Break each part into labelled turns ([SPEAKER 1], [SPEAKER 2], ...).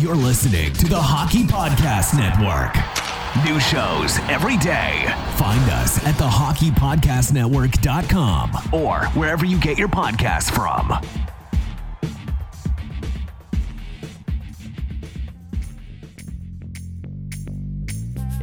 [SPEAKER 1] You're listening to the Hockey Podcast Network. New shows every day. Find us at thehockeypodcastnetwork.com or wherever you get your podcasts from.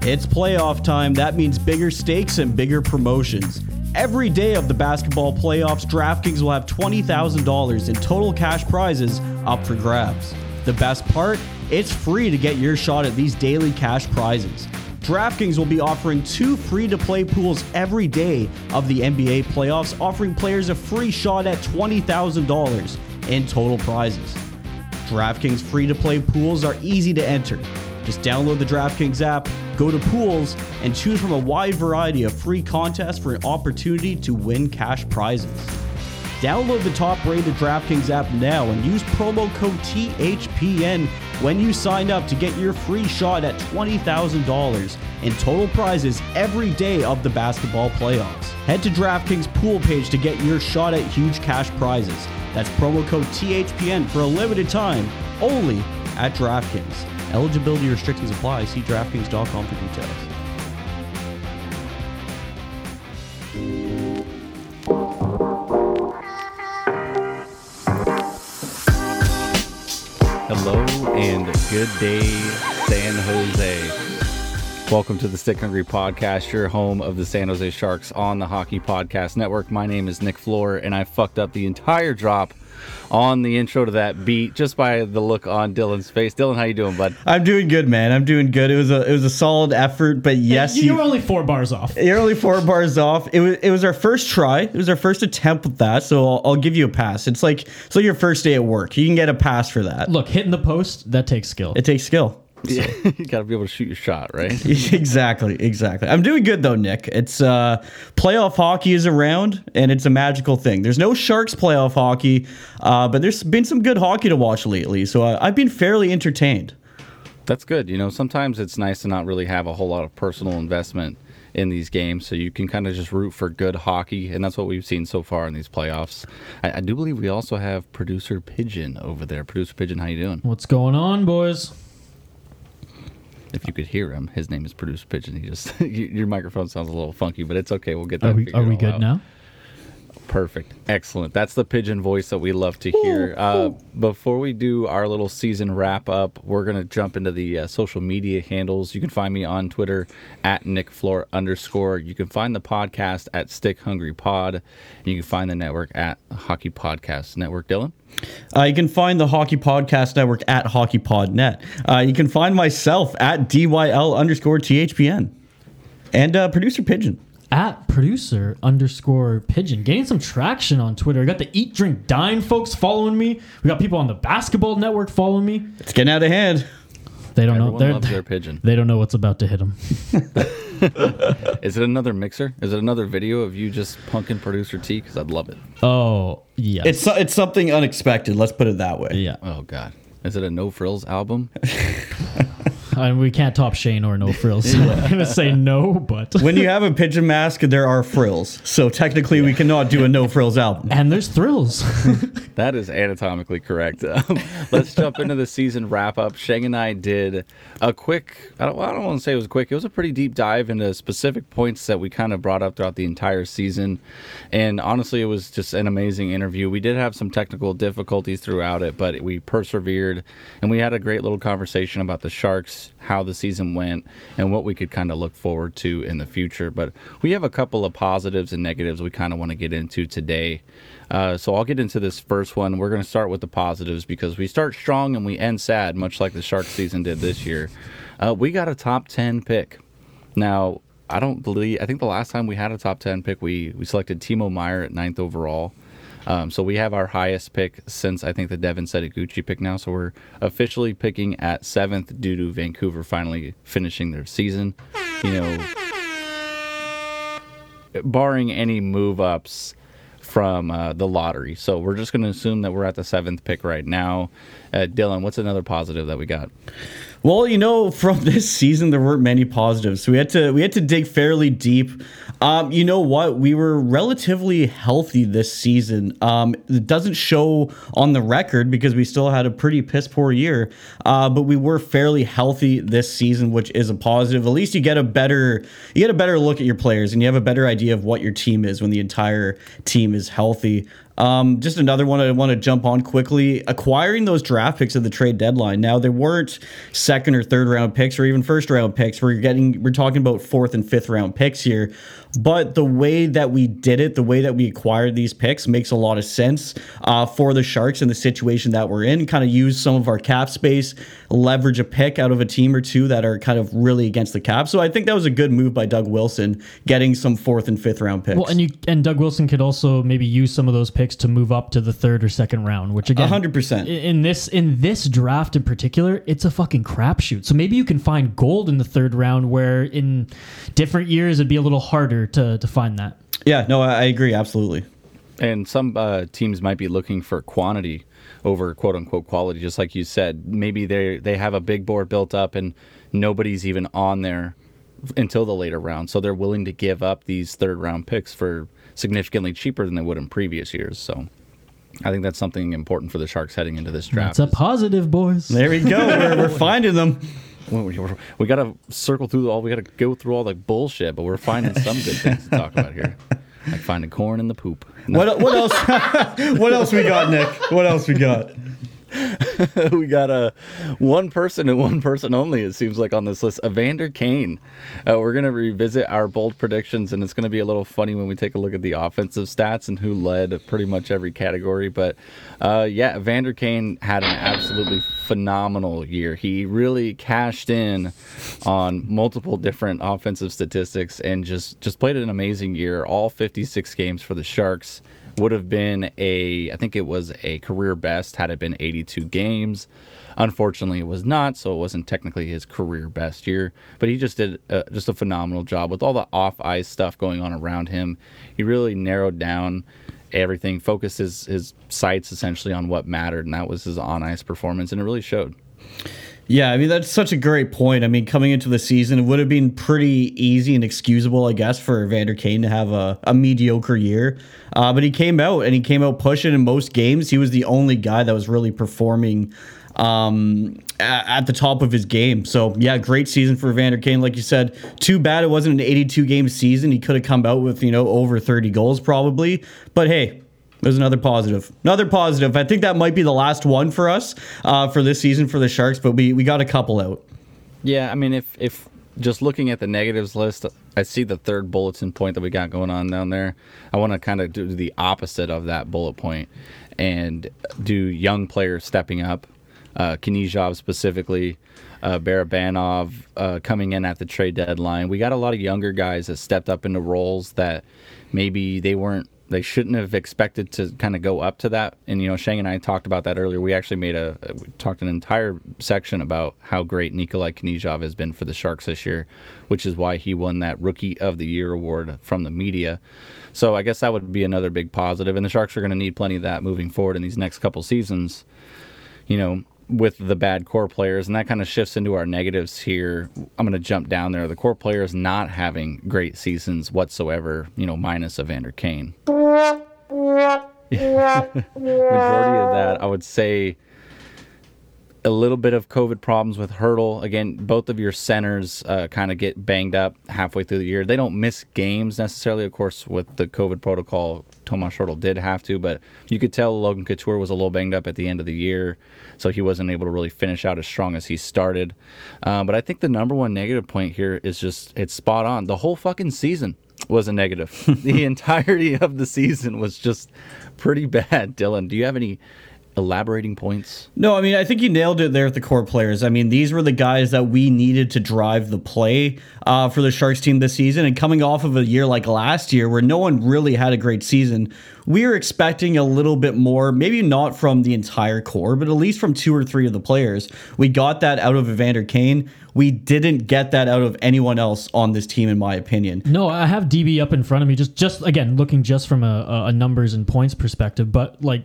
[SPEAKER 2] It's playoff time. That means bigger stakes and bigger promotions. Every day of the basketball playoffs, DraftKings will have $20,000 in total cash prizes up for grabs. The best part? It's free to get your shot at these daily cash prizes. DraftKings will be offering two free to play pools every day of the NBA playoffs, offering players a free shot at $20,000 in total prizes. DraftKings free to play pools are easy to enter. Just download the DraftKings app, go to pools, and choose from a wide variety of free contests for an opportunity to win cash prizes. Download the top rated DraftKings app now and use promo code THPN when you sign up to get your free shot at $20,000 in total prizes every day of the basketball playoffs. Head to DraftKings pool page to get your shot at huge cash prizes. That's promo code THPN for a limited time only at DraftKings. Eligibility restrictions apply. See DraftKings.com for details.
[SPEAKER 3] Good day, San Jose. Welcome to the Stick Hungry Podcast, your home of the San Jose Sharks on the Hockey Podcast Network. My name is Nick Flohr, and I fucked up the entire drop on the intro to that beat just by the look on Dylan's face. Dylan, how you doing, bud?
[SPEAKER 2] I'm doing good, man. I'm doing good. It was a it was a solid effort, but yes,
[SPEAKER 4] you, were only four bars off.
[SPEAKER 2] You're only four bars off. It was it was our first try. It was our first attempt with that, so I'll, I'll give you a pass. It's like it's like your first day at work. You can get a pass for that.
[SPEAKER 4] Look, hitting the post that takes skill.
[SPEAKER 2] It takes skill.
[SPEAKER 3] Yeah, you got to be able to shoot your shot, right?
[SPEAKER 2] exactly, exactly. I'm doing good though, Nick. It's uh playoff hockey is around and it's a magical thing. There's no Sharks playoff hockey, uh, but there's been some good hockey to watch lately, so uh, I've been fairly entertained.
[SPEAKER 3] That's good. You know, sometimes it's nice to not really have a whole lot of personal investment in these games, so you can kind of just root for good hockey, and that's what we've seen so far in these playoffs. I, I do believe we also have producer Pigeon over there. Producer Pigeon, how you doing?
[SPEAKER 4] What's going on, boys?
[SPEAKER 3] If you could hear him, his name is Producer Pigeon. He just your microphone sounds a little funky, but it's okay. We'll get that.
[SPEAKER 4] Are we, are we good
[SPEAKER 3] out.
[SPEAKER 4] now?
[SPEAKER 3] Perfect. Excellent. That's the pigeon voice that we love to hear. Uh, before we do our little season wrap up, we're going to jump into the uh, social media handles. You can find me on Twitter at nickfloor underscore. You can find the podcast at Stick Hungry Pod. And you can find the network at Hockey Podcast Network. Dylan?
[SPEAKER 2] Uh, you can find the Hockey Podcast Network at Hockey HockeyPodNet. Uh, you can find myself at DYL underscore THPN. And uh, producer Pigeon.
[SPEAKER 4] At producer underscore pigeon. Getting some traction on Twitter. I got the Eat, Drink, Dine folks following me. We got people on the Basketball Network following me.
[SPEAKER 2] It's getting out of hand.
[SPEAKER 4] They don't know. They're,
[SPEAKER 3] loves their pigeon.
[SPEAKER 4] they don't know what's about to hit them.
[SPEAKER 3] Is it another mixer? Is it another video of you just punking producer T? Because I'd love it.
[SPEAKER 4] Oh, yeah
[SPEAKER 2] It's it's something unexpected. Let's put it that way.
[SPEAKER 4] yeah.
[SPEAKER 3] Oh, God. Is it a No Frills album?
[SPEAKER 4] And we can't top Shane or No Frills. So I'm going to say no, but.
[SPEAKER 2] When you have a pigeon mask, there are frills. So technically, we cannot do a no frills album.
[SPEAKER 4] And there's thrills.
[SPEAKER 3] That is anatomically correct. Um, let's jump into the season wrap up. Sheng and I did a quick, I don't, I don't want to say it was quick, it was a pretty deep dive into specific points that we kind of brought up throughout the entire season. And honestly, it was just an amazing interview. We did have some technical difficulties throughout it, but we persevered and we had a great little conversation about the Sharks, how the season went, and what we could kind of look forward to in the future. But we have a couple of positives and negatives we kind of want to get into today. Uh, so I'll get into this first one. We're going to start with the positives because we start strong and we end sad, much like the Shark season did this year. Uh, we got a top 10 pick. Now, I don't believe, I think the last time we had a top 10 pick, we, we selected Timo Meier at ninth overall. Um, so we have our highest pick since I think the Devin Setoguchi pick now. So we're officially picking at seventh due to Vancouver finally finishing their season. You know, barring any move ups from uh, the lottery. So we're just going to assume that we're at the seventh pick right now. Uh, Dylan, what's another positive that we got?
[SPEAKER 2] Well, you know, from this season there weren't many positives. So we had to we had to dig fairly deep. Um, you know what? We were relatively healthy this season. Um, it doesn't show on the record because we still had a pretty piss poor year. Uh, but we were fairly healthy this season, which is a positive. At least you get a better you get a better look at your players and you have a better idea of what your team is when the entire team is healthy. Um, just another one I want to jump on quickly. Acquiring those draft picks at the trade deadline. Now there weren't second or third round picks or even first round picks. We're getting we're talking about fourth and fifth round picks here. But the way that we did it, the way that we acquired these picks, makes a lot of sense uh, for the Sharks in the situation that we're in. Kind of use some of our cap space, leverage a pick out of a team or two that are kind of really against the cap. So I think that was a good move by Doug Wilson, getting some fourth and fifth round picks.
[SPEAKER 4] Well, and you and Doug Wilson could also maybe use some of those picks to move up to the third or second round, which again,
[SPEAKER 2] hundred percent
[SPEAKER 4] in this in this draft in particular, it's a fucking crapshoot. So maybe you can find gold in the third round, where in different years it'd be a little harder to to find that.
[SPEAKER 2] Yeah, no, I agree absolutely.
[SPEAKER 3] And some uh, teams might be looking for quantity over quote unquote quality, just like you said. Maybe they they have a big board built up and nobody's even on there until the later round, so they're willing to give up these third round picks for significantly cheaper than they would in previous years. So. I think that's something important for the Sharks heading into this draft.
[SPEAKER 4] It's a positive, boys.
[SPEAKER 2] There we go. we're, we're finding them.
[SPEAKER 3] we, we got to circle through all. We got to go through all the bullshit, but we're finding some good things to talk about here, like finding corn in the poop.
[SPEAKER 2] No. What what else? what else we got, Nick? What else we got?
[SPEAKER 3] we got a one person and one person only. It seems like on this list, Evander Kane. Uh, we're gonna revisit our bold predictions, and it's gonna be a little funny when we take a look at the offensive stats and who led pretty much every category. But uh, yeah, Evander Kane had an absolutely phenomenal year. He really cashed in on multiple different offensive statistics and just just played an amazing year. All 56 games for the Sharks would have been a, I think it was a career best had it been 82 games. Unfortunately, it was not, so it wasn't technically his career best year. But he just did uh, just a phenomenal job with all the off ice stuff going on around him. He really narrowed down everything, focused his, his sights essentially on what mattered, and that was his on ice performance, and it really showed.
[SPEAKER 2] Yeah, I mean that's such a great point. I mean, coming into the season, it would have been pretty easy and excusable, I guess, for Vander Kane to have a, a mediocre year. Uh, but he came out and he came out pushing in most games. He was the only guy that was really performing um, at, at, the top of his game. So yeah, great season for Vander Kane. Like you said, too bad it wasn't an 82 game season. He could have come out with you know over 30 goals probably. But hey, there's another positive. Another positive. I think that might be the last one for us uh, for this season for the Sharks, but we, we got a couple out.
[SPEAKER 3] Yeah, I mean, if if just looking at the negatives list, I see the third bulletin point that we got going on down there. I want to kind of do the opposite of that bullet point and do young players stepping up. Uh, Knyzhov specifically, uh, Barabanov uh, coming in at the trade deadline. We got a lot of younger guys that stepped up into roles that maybe they weren't they shouldn't have expected to kind of go up to that. And you know, Sheng and I talked about that earlier. We actually made a we talked an entire section about how great Nikolai Knyzhov has been for the Sharks this year, which is why he won that Rookie of the Year award from the media. So I guess that would be another big positive. And the Sharks are going to need plenty of that moving forward in these next couple seasons. You know, with the bad core players, and that kind of shifts into our negatives here. I'm going to jump down there. The core players not having great seasons whatsoever, you know, minus Evander Kane. Majority of that, I would say a little bit of COVID problems with Hertl. Again, both of your centers uh, kind of get banged up halfway through the year. They don't miss games necessarily, of course, with the COVID protocol. Tomas Hertl did have to, but you could tell Logan Couture was a little banged up at the end of the year, so he wasn't able to really finish out as strong as he started. Um, but I think the number one negative point here is just it's spot on. The whole fucking season was a negative. the entirety of the season was just pretty bad. Dylan, do you have any elaborating points?
[SPEAKER 2] No, I mean, I think you nailed it there with the core players. I mean, these were the guys that we needed to drive the play uh, for the Sharks team this season. And coming off of a year like last year where no one really had a great season, we are expecting a little bit more, maybe not from the entire core, but at least from two or three of the players. We got that out of Evander Kane. We didn't get that out of anyone else on this team, in my opinion.
[SPEAKER 4] No, I have DB up in front of me. Just, just again, looking just from a, a numbers and points perspective. But like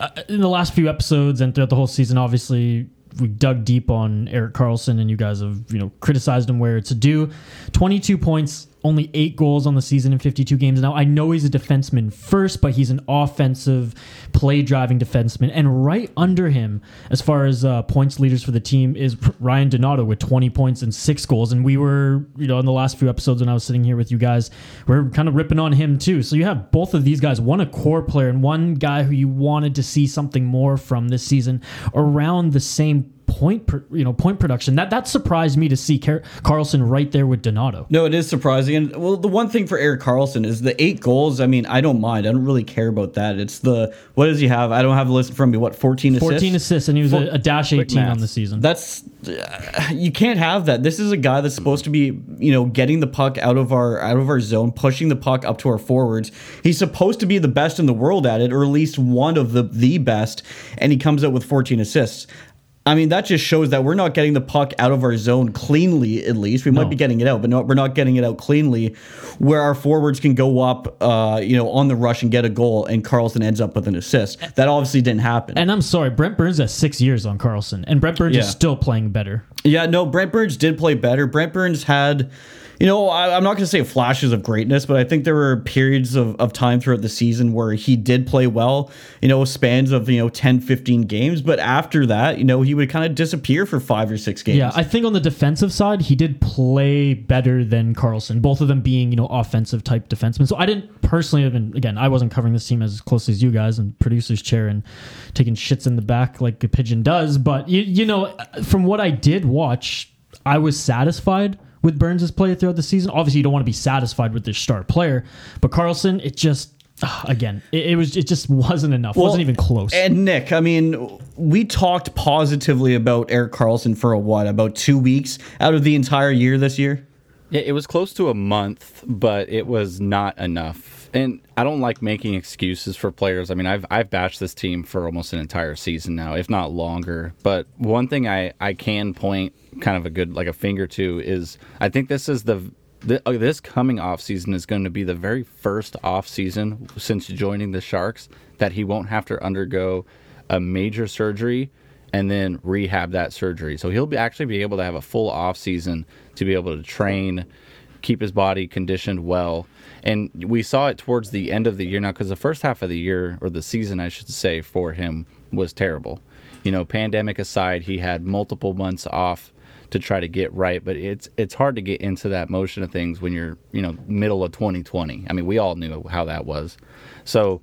[SPEAKER 4] uh, in the last few episodes and throughout the whole season, obviously we dug deep on Erik Karlsson, and you guys have you know criticized him where it's due. Twenty two points only eight goals on the season in 52 games. Now, I know he's a defenseman first, but he's an offensive, play driving defenseman. And right under him, as far as uh, points leaders for the team, is Ryan Donato with 20 points and six goals. And we were, you know, in the last few episodes when I was sitting here with you guys, we are kind of ripping on him too. So you have both of these guys, one a core player and one guy who you wanted to see something more from this season around the same point, you know, point production. That that surprised me to see Car- Karlsson right there with Donato.
[SPEAKER 2] No, it is surprising. And well, the one thing for Erik Karlsson is the eight goals. I mean, I don't mind. I don't really care about that. It's the what does he have? I don't have a list from me. What fourteen assists?
[SPEAKER 4] Fourteen assists, and he was a, a, dash eighteen on the season.
[SPEAKER 2] That's uh, you can't have that. This is a guy that's supposed to be, you know, getting the puck out of our out of our zone, pushing the puck up to our forwards. He's supposed to be the best in the world at it, or at least one of the the best, and he comes out with 14 assists. I mean, that just shows that we're not getting the puck out of our zone cleanly, at least. We no. might be getting it out, but no, we're not getting it out cleanly where our forwards can go up, uh, you know, on the rush and get a goal, and Karlsson ends up with an assist. That obviously didn't happen.
[SPEAKER 4] And I'm sorry, Brent Burns has six years on Karlsson, and Brent Burns yeah. is still playing better.
[SPEAKER 2] Yeah, no, Brent Burns did play better. Brent Burns had you know, I, am not going to say flashes of greatness, but I think there were periods of, of time throughout the season where he did play well, you know, spans of, you know, 10, 15 games. But after that, you know, he would kind of disappear for five or six games.
[SPEAKER 4] Yeah, I think on the defensive side, he did play better than Karlsson, both of them being, you know, offensive type defensemen. So I didn't personally, even, again, I wasn't covering this team as closely as you guys and producer's chair and taking shits in the back like a pigeon does. But, you, you know, from what I did watch, I was satisfied with Burns' play throughout the season. Obviously, you don't want to be satisfied with this star player, but Karlsson, it just uh, again, it, it, was it just wasn't enough. Well, wasn't even close.
[SPEAKER 2] And Nick, I mean, we talked positively about Erik Karlsson for a what about two weeks out of the entire year this year.
[SPEAKER 3] Yeah, it was close to a month, but it was not enough. And I don't like making excuses for players. I mean, I've I've bashed this team for almost an entire season now, if not longer. But one thing I I can point kind of a good like a finger to is I think this is the uh, this coming off season is going to be the very first off season since joining the Sharks that he won't have to undergo a major surgery and then rehab that surgery. So he'll be actually be able to have a full off season to be able to train, keep his body conditioned well. And we saw it towards the end of the year now because the first half of the year or the season I should say for him was terrible. You know, pandemic aside, he had multiple months off to try to get right. But it's it's hard to get into that motion of things when you're you know middle of 2020. I mean, we all knew how that was. So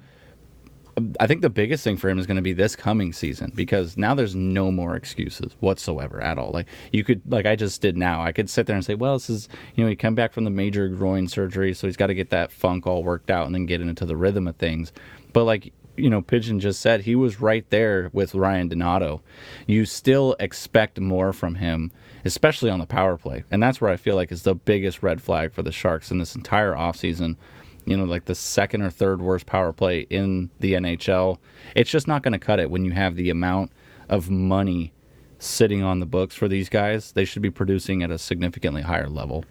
[SPEAKER 3] um, I think the biggest thing for him is going to be this coming season because now there's no more excuses whatsoever at all. Like you could, like I just did now, I could sit there and say, well, this is, you know, he come back from the major groin surgery, so he's got to get that funk all worked out and then get into the rhythm of things. But like you know, Pigeon just said, he was right there with Ryan Donato. You still expect more from him especially on the power play. And that's where I feel like is the biggest red flag for the Sharks in this entire offseason. You know, like the second or third worst power play in the NHL. It's just not going to cut it when you have the amount of money sitting on the books for these guys. They should be producing at a significantly higher level.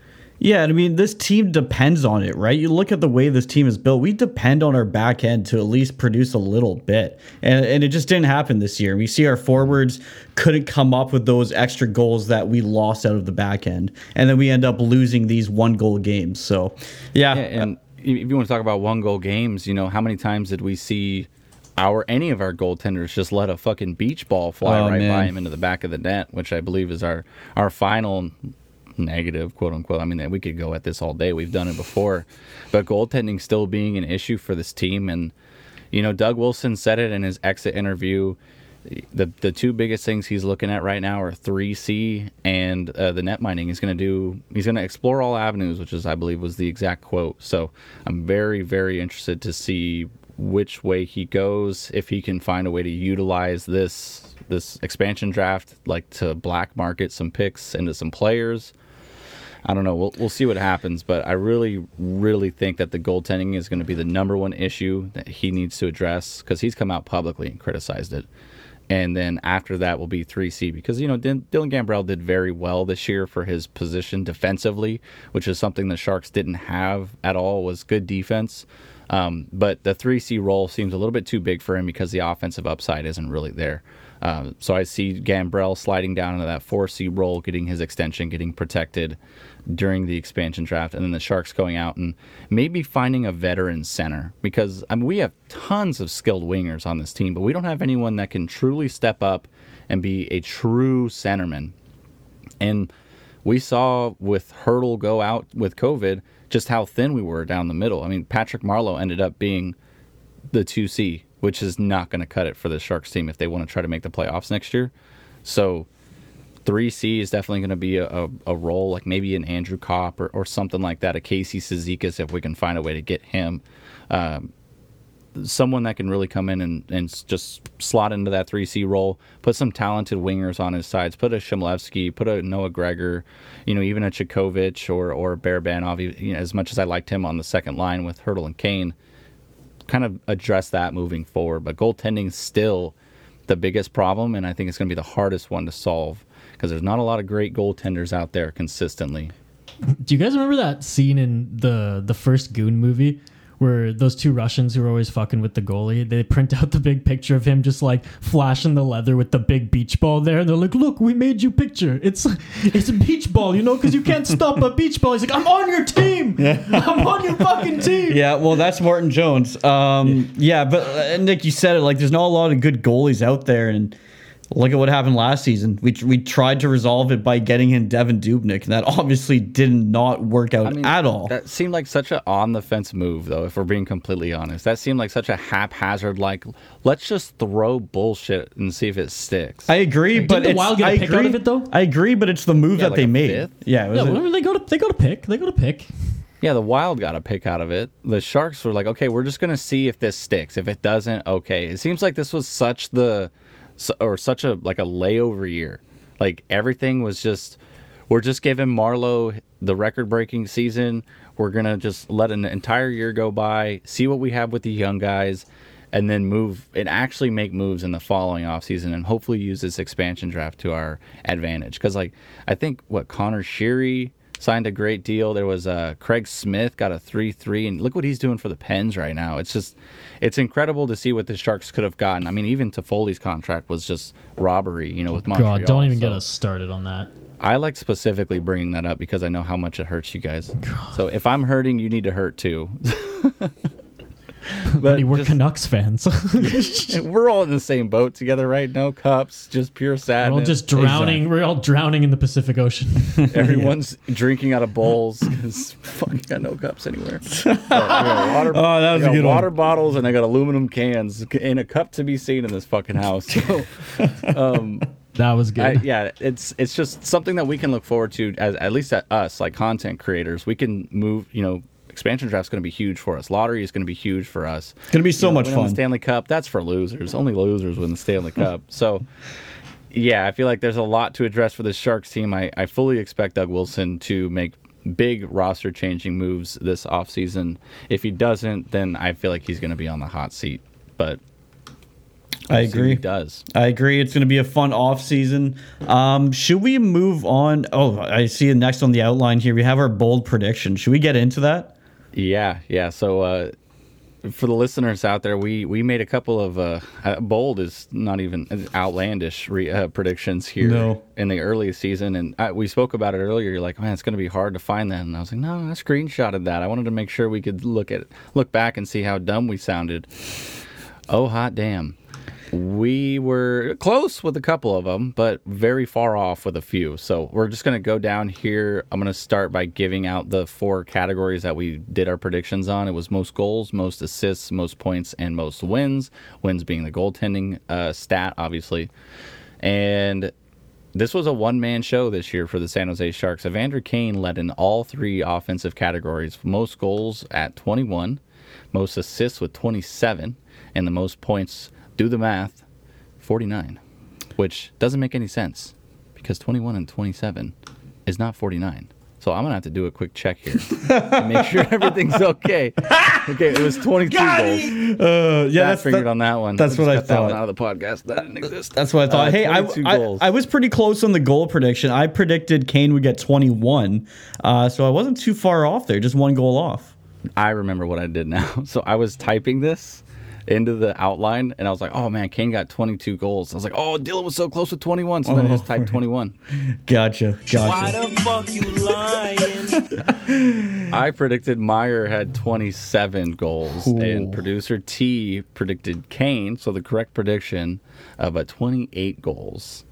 [SPEAKER 2] Yeah, I mean, this team depends on it, right? You look at the way this team is built. We depend on our back end to at least produce a little bit, and and it just didn't happen this year. We see our forwards couldn't come up with those extra goals that we lost out of the back end, and then we end up losing these one goal games. So, yeah, yeah
[SPEAKER 3] and if you want to talk about one goal games, you know, how many times did we see? our any of our goaltenders just let a fucking beach ball fly oh, right man. by him into the back of the net, which I believe is our our final negative, quote unquote. I mean, we could go at this all day. We've done it before, but goaltending still being an issue for this team, and you know, Doug Wilson said it in his exit interview. The the two biggest things he's looking at right now are three C and uh, the netminding. He's going to do. He's going to explore all avenues, which is, I believe, was the exact quote. So I'm very very interested to see which way he goes. If he can find a way to utilize this this expansion draft, like to black market some picks into some players. I don't know. We'll we'll see what happens, but I really really think that the goaltending is going to be the number one issue that he needs to address because he's come out publicly and criticized it. And then after that will be 3C because, you know, Dylan Gambrell did very well this year for his position defensively, which is something the Sharks didn't have at all, was good defense. Um, but the 3C role seems a little bit too big for him because the offensive upside isn't really there. Uh, so I see Gambrell sliding down into that 4C role, getting his extension, getting protected during the expansion draft, and then the Sharks going out and maybe finding a veteran center because I mean we have tons of skilled wingers on this team, but we don't have anyone that can truly step up and be a true centerman. And we saw with Hertl go out with COVID just how thin we were down the middle. I mean, Patrick Marleau ended up being the 2C, which is not going to cut it for the Sharks team if they want to try to make the playoffs next year. So 3C is definitely going to be a, a, a, role, like maybe an Andrew Copp or, or something like that, a Casey Cizikas, if we can find a way to get him. Um, someone that can really come in and, and just slot into that 3C role, put some talented wingers on his sides, put a Chmelevski, put a Noah Gregor, you know, even a Chekhovich or, or a Barabanov, you know, as much as I liked him on the second line with Hertl and Kane, kind of address that moving forward. But goaltending still the biggest problem, and I think it's going to be the hardest one to solve because there's not a lot of great goaltenders out there consistently.
[SPEAKER 4] Do you guys remember that scene in the the first Goon movie where those two Russians who are always fucking with the goalie, they print out the big picture of him just like flashing the leather with the big beach ball there, and they're like, "Look, we made you picture. It's it's a beach ball, you know, because you can't stop a beach ball." He's like, "I'm on your team. Yeah. I'm on your fucking team."
[SPEAKER 2] Yeah, well, that's Martin Jones. Um, yeah, but uh, Nick, you said it like there's not a lot of good goalies out there, and Look at what happened last season. We, we tried to resolve it by getting in Devan Dubnyk, and that obviously did not work out I mean, at all.
[SPEAKER 3] That seemed like such an on the fence move, though, if we're being completely honest. That seemed like such a haphazard, like, let's just throw bullshit and see if it sticks.
[SPEAKER 2] I agree, like, but
[SPEAKER 4] the Wild get a
[SPEAKER 2] I
[SPEAKER 4] pick
[SPEAKER 2] agree,
[SPEAKER 4] out of it, though?
[SPEAKER 2] I agree, but it's the move yeah, that like they made. Fifth?
[SPEAKER 4] Yeah, yeah well, they got a, they got a pick. They got a pick.
[SPEAKER 3] Yeah, the Wild got a pick out of it. The Sharks were like, okay, we're just gonna see if this sticks. If it doesn't, okay. It seems like this was such the or such a like a layover year. Like everything was just we're just giving Marleau the record breaking season. We're gonna just let an entire year go by, see what we have with the young guys, and then move and actually make moves in the following offseason and hopefully use this expansion draft to our advantage. Because like I think what Connor Sheary signed a great deal. There was uh, Craig Smith got a three three, and look what he's doing for the Pens right now. It's just it's incredible to see what the Sharks could have gotten. I mean, even Toffoli's contract was just robbery. You know, with Montreal.
[SPEAKER 4] God, don't even so. get us started on that.
[SPEAKER 3] I like specifically bringing that up because I know how much it hurts you guys. God. So if I'm hurting, you need to hurt too.
[SPEAKER 4] but we're just, Canucks fans.
[SPEAKER 3] we're all in the same boat together, right? No cups, just pure sadness.
[SPEAKER 4] We're all just drowning. Exactly. We're all drowning in the Pacific Ocean.
[SPEAKER 3] Everyone's yeah. drinking out of bowls because fucking got no cups anywhere. water,
[SPEAKER 2] oh, that was a good
[SPEAKER 3] water one. bottles, and I got aluminum cans in a cup to be seen in this fucking house. So,
[SPEAKER 4] um, that was good.
[SPEAKER 3] I, yeah, it's it's just something that we can look forward to as at least at us like content creators. We can move, you know, expansion draft is going to be huge for us. Lottery is going to be huge for us.
[SPEAKER 2] It's going to be so you know, much fun.
[SPEAKER 3] The Stanley Cup, that's for losers. Only losers win the Stanley Cup. So, yeah, I feel like there's a lot to address for this Sharks team. I, I fully expect Doug Wilson to make big roster changing moves this offseason. If he doesn't, then I feel like he's going to be on the hot seat. But
[SPEAKER 2] I agree. He
[SPEAKER 3] does.
[SPEAKER 2] I agree. It's going to be a fun off season. Um, should we move on? Oh, I see it next on the outline here. We have our bold prediction. Should we get into that?
[SPEAKER 3] Yeah, yeah. So uh, for the listeners out there, we we made a couple of uh, uh bold is not even outlandish re, uh, predictions here
[SPEAKER 2] no.
[SPEAKER 3] in the early season, and I, we spoke about it earlier. You're like, man, it's going to be hard to find that, and I was like, no, I screenshotted that. I wanted to make sure we could look at look back and see how dumb we sounded. Oh hot damn! We were close with a couple of them, but very far off with a few. So we're just going to go down here. I'm going to start by giving out the four categories that we did our predictions on. It was most goals, most assists, most points, and most wins. Wins being the goaltending uh, stat, obviously. And this was a one man show this year for the San Jose Sharks. Evander Kane led in all three offensive categories most goals at 21 most assists with 27, and the most points. Do the math, 49, which doesn't make any sense because 21 and 27 is not 49. So I'm gonna have to do a quick check here to make sure everything's okay. Okay, it was 22 goals.
[SPEAKER 2] Uh, yeah,
[SPEAKER 3] I
[SPEAKER 2] that's
[SPEAKER 3] figured
[SPEAKER 2] that-
[SPEAKER 3] on that one.
[SPEAKER 2] that's
[SPEAKER 3] We'll
[SPEAKER 2] what I
[SPEAKER 3] cut that one
[SPEAKER 2] thought.
[SPEAKER 3] out of the podcast. That didn't exist.
[SPEAKER 2] That's what I thought.
[SPEAKER 3] Uh,
[SPEAKER 2] hey, I, I. I was pretty close on the goal prediction. I predicted Kane would get 21, uh, so I wasn't too far off there. Just one goal off.
[SPEAKER 3] I remember what I did now. So I was typing this into the outline, and I was like, "Oh man, Kane got 22 goals." I was like, "Oh, Dylan was so close with 21." So then I just typed 21.
[SPEAKER 2] Gotcha.
[SPEAKER 5] Why the fuck you lying?
[SPEAKER 3] I predicted Meier had 27 goals, and producer T predicted Kane. So the correct prediction of a 28 goals.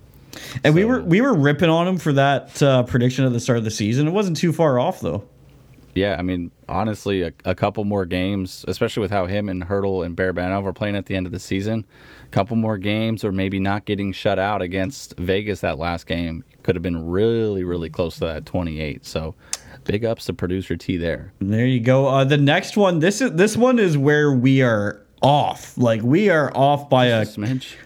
[SPEAKER 2] And we were we were ripping on him for that uh, prediction at the start of the season. It wasn't too far off though.
[SPEAKER 3] Yeah, I mean, honestly, a, a couple more games, especially with how him and Hertl and Barabanov are playing at the end of the season, a couple more games, or maybe not getting shut out against Vegas that last game could have been really, really close to that 28. So, big ups to producer T there.
[SPEAKER 2] There you go. Uh, the next one. This is this one is where we are off. Like we are off by a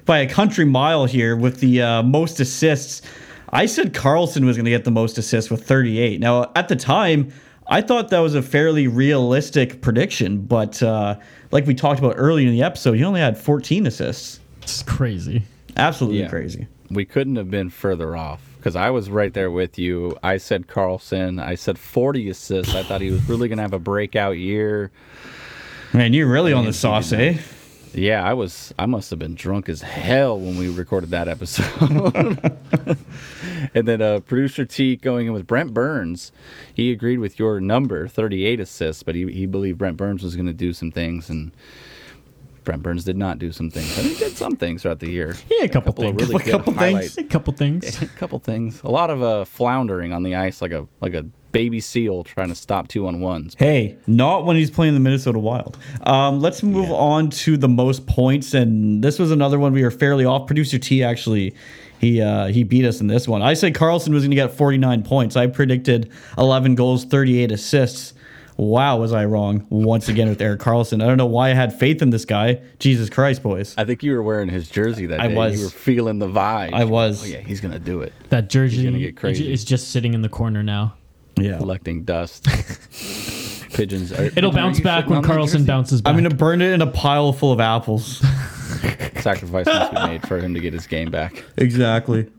[SPEAKER 2] by a country mile here with the uh, most assists. I said Karlsson was going to get the most assists with 38. Now at the time, I thought that was a fairly realistic prediction, but uh, like we talked about earlier in the episode, he only had 14 assists.
[SPEAKER 4] It's crazy.
[SPEAKER 2] Absolutely
[SPEAKER 3] Yeah.
[SPEAKER 2] crazy.
[SPEAKER 3] We couldn't have been further off because I was right there with you. I said Karlsson. I said 40 assists. I thought he was really going to have a breakout year.
[SPEAKER 2] Man, you're really on the sauce, eh?
[SPEAKER 3] Yeah, I was. I must have been drunk as hell when we recorded that episode. and then uh, producer T going in with Brent Burns. He agreed with your number, 38 assists, but he, he believed Brent Burns was going to do some things, and Brent Burns did not do some things. But he did some things throughout the year.
[SPEAKER 4] Yeah, a couple,
[SPEAKER 3] couple of
[SPEAKER 4] things.
[SPEAKER 3] really
[SPEAKER 2] A
[SPEAKER 3] good
[SPEAKER 2] couple things.
[SPEAKER 4] a couple things.
[SPEAKER 3] A couple things. A lot of uh, floundering on the ice, like a like a baby seal trying to stop two on ones.
[SPEAKER 2] Hey, not when he's playing the Minnesota Wild. Um, let's move on to the most points, and this was another one we were fairly off. Producer T actually, he uh, he beat us in this one. I said Karlsson was going to get 49 points. I predicted 11 goals, 38 assists. Wow, was I wrong once again with Erik Karlsson? I don't know why I had faith in this guy. Jesus Christ, boys.
[SPEAKER 3] I think you were wearing his jersey that
[SPEAKER 2] I
[SPEAKER 3] day.
[SPEAKER 2] was.
[SPEAKER 3] You were feeling the vibe.
[SPEAKER 2] I was.
[SPEAKER 3] Oh yeah, he's gonna do it.
[SPEAKER 4] That jersey
[SPEAKER 3] gonna get crazy.
[SPEAKER 4] is just sitting in the corner now.
[SPEAKER 2] Yeah.
[SPEAKER 3] collecting dust. Pigeons. Are,
[SPEAKER 4] It'll
[SPEAKER 3] are
[SPEAKER 4] bounce back when
[SPEAKER 3] Karlsson
[SPEAKER 4] bounces back.
[SPEAKER 2] I'm going to burn it in a pile full of apples.
[SPEAKER 3] Sacrifice must be made for him to get his game back.
[SPEAKER 2] exactly.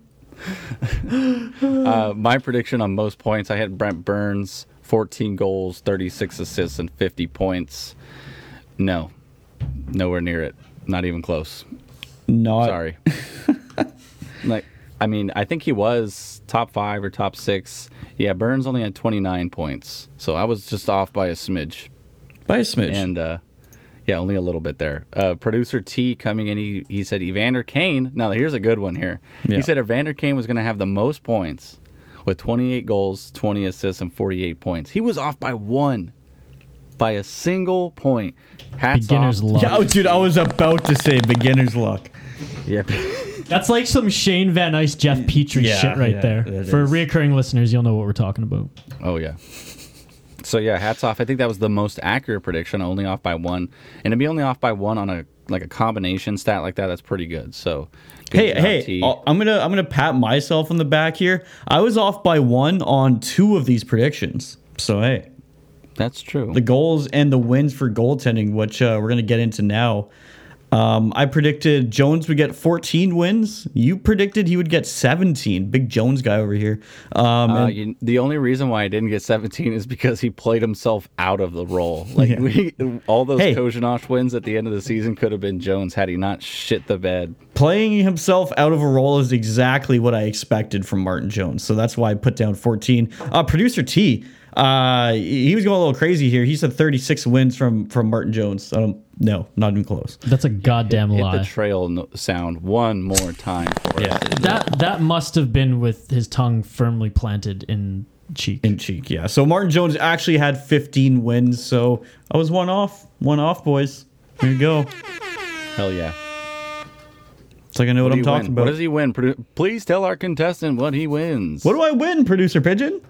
[SPEAKER 3] Uh, my prediction on most points, I had Brent Burns, 14 goals, 36 assists, and 50 points. No, nowhere near it. Not even close.
[SPEAKER 2] Not
[SPEAKER 3] Sorry. like, I mean, I think he was top five or top six. Yeah, Burns only had 29 points, so I was just off by a smidge.
[SPEAKER 2] by a smidge.
[SPEAKER 3] and uh, yeah, only a little bit there. Uh, Producer T coming in, he, he said Evander Kane. Now here's a good one here.
[SPEAKER 2] Yeah.
[SPEAKER 3] He said Evander Kane was going to have the most points with 28 goals, 20 assists, and 48 points. He was off by one, by a single point. Hats
[SPEAKER 4] Beginner's
[SPEAKER 3] off.
[SPEAKER 4] luck.
[SPEAKER 2] yeah, oh, dude, I was about to say beginner's luck.
[SPEAKER 3] Yeah.
[SPEAKER 4] That's like some Shane Van Ice, Jeff Petrie
[SPEAKER 2] Yeah,
[SPEAKER 4] shit right
[SPEAKER 2] yeah,
[SPEAKER 4] there.
[SPEAKER 2] it
[SPEAKER 4] For
[SPEAKER 2] is.
[SPEAKER 4] reoccurring listeners, you'll know what we're talking about.
[SPEAKER 3] oh yeah. So yeah, hats off. I think that was the most accurate prediction, only off by one, and to be only off by one on a like a combination stat like that, that's pretty good. So, good
[SPEAKER 2] Hey,
[SPEAKER 3] job,
[SPEAKER 2] hey,
[SPEAKER 3] T.
[SPEAKER 2] I'll- I'm gonna I'm gonna pat myself on the back here. I was off by one on two of these predictions. So hey,
[SPEAKER 3] that's true.
[SPEAKER 2] the goals and the wins for goaltending, which uh, we're gonna get into now. Um, I predicted Jones would get 14 wins. You predicted he would get 17. Big Jones guy over here. Um,
[SPEAKER 3] Uh, you, the only reason why I didn't get 17 is because he played himself out of the role. Like
[SPEAKER 2] Yeah.
[SPEAKER 3] we, all those
[SPEAKER 2] Hey.
[SPEAKER 3] Kozhinosh wins at the end of the season could have been Jones had he not shit the bed.
[SPEAKER 2] playing himself out of a role is exactly what I expected from Martin Jones. So that's why I put down 14. Uh, Producer T, uh, he was going a little crazy here. He said 36 wins from from Martin Jones. I don't, no, not even close.
[SPEAKER 4] That's a goddamn
[SPEAKER 3] Hit
[SPEAKER 4] lie.
[SPEAKER 3] the trail no- sound one more time for us.
[SPEAKER 4] that that must have been with his tongue firmly planted in cheek.
[SPEAKER 2] In cheek, yeah. So Martin Jones actually had 15 wins. So I was one off. One off, boys. There you go.
[SPEAKER 3] Hell yeah.
[SPEAKER 2] It's like I know what,
[SPEAKER 3] What,
[SPEAKER 2] I'm talking
[SPEAKER 3] win?
[SPEAKER 2] about.
[SPEAKER 3] What does he win? Produ- Please tell our contestant what he wins.
[SPEAKER 2] what do I win, Producer Pigeon?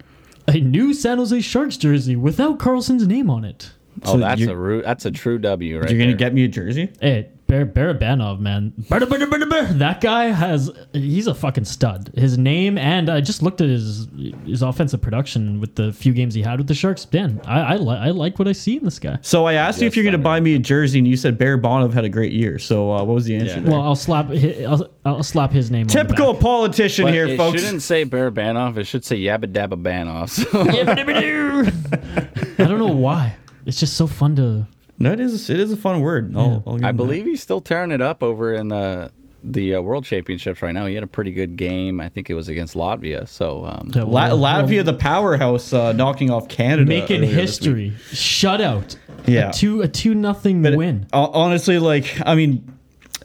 [SPEAKER 4] A new San Jose Sharks jersey without Karlsson's name on it.
[SPEAKER 3] Oh,
[SPEAKER 2] So
[SPEAKER 3] that's a ru- that's a true W right
[SPEAKER 2] You're gonna
[SPEAKER 3] there.
[SPEAKER 2] get me a jersey?
[SPEAKER 4] Hey, Bar- Barabanov, man. Bar- bar- bar- bar- bar- That guy has, he's a fucking stud. His name, and I just looked at his his offensive production with the few games he had with the Sharks. Dan, I, I, li- I like what I see in this guy.
[SPEAKER 2] So I asked you if you're gonna buy me a jersey, and you said Barabanov had a great year. So uh, what was the answer?
[SPEAKER 3] Yeah.
[SPEAKER 2] there?
[SPEAKER 4] Well, I'll slap, hi- I'll, I'll slap his name.
[SPEAKER 2] Typical
[SPEAKER 4] On
[SPEAKER 2] politician
[SPEAKER 3] But
[SPEAKER 2] here,
[SPEAKER 3] it
[SPEAKER 2] folks.
[SPEAKER 3] shouldn't say Barabanov. It should say Yabba Dabba Banoff. So
[SPEAKER 4] the back. I don't know why. It's just so fun to.
[SPEAKER 2] No, it is. It is a fun word. I'll, I'll
[SPEAKER 3] I
[SPEAKER 2] him that.
[SPEAKER 3] believe he's still tearing it up over in the the uh, World Championships right now. He had a pretty good game. I think it was against Latvia. So um,
[SPEAKER 4] to
[SPEAKER 2] La-
[SPEAKER 4] well,
[SPEAKER 2] Latvia, the powerhouse, uh, knocking off Canada,
[SPEAKER 4] making
[SPEAKER 2] earlier this week.
[SPEAKER 4] history. Shutout.
[SPEAKER 2] Yeah.
[SPEAKER 4] A two a two nothing
[SPEAKER 2] But
[SPEAKER 4] win.
[SPEAKER 2] hon- honestly, like I mean,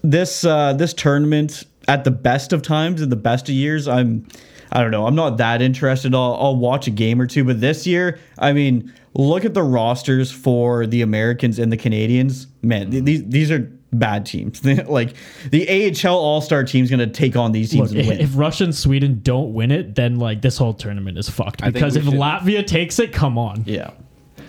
[SPEAKER 2] this uh, this tournament at the best of times and the best of years, I'm I don't know, I'm not that interested. I'll, I'll watch a game or two, but this year, I mean, look at the rosters for the Americans and the Canadians. Man, th- these these are bad teams. like the AHL All Star team's going to take on these teams
[SPEAKER 4] Look,
[SPEAKER 2] and
[SPEAKER 4] if,
[SPEAKER 2] win.
[SPEAKER 4] if Russia and Sweden don't win it, then like this whole tournament is fucked. Because if
[SPEAKER 3] should-
[SPEAKER 4] Latvia takes it, come on.
[SPEAKER 2] yeah.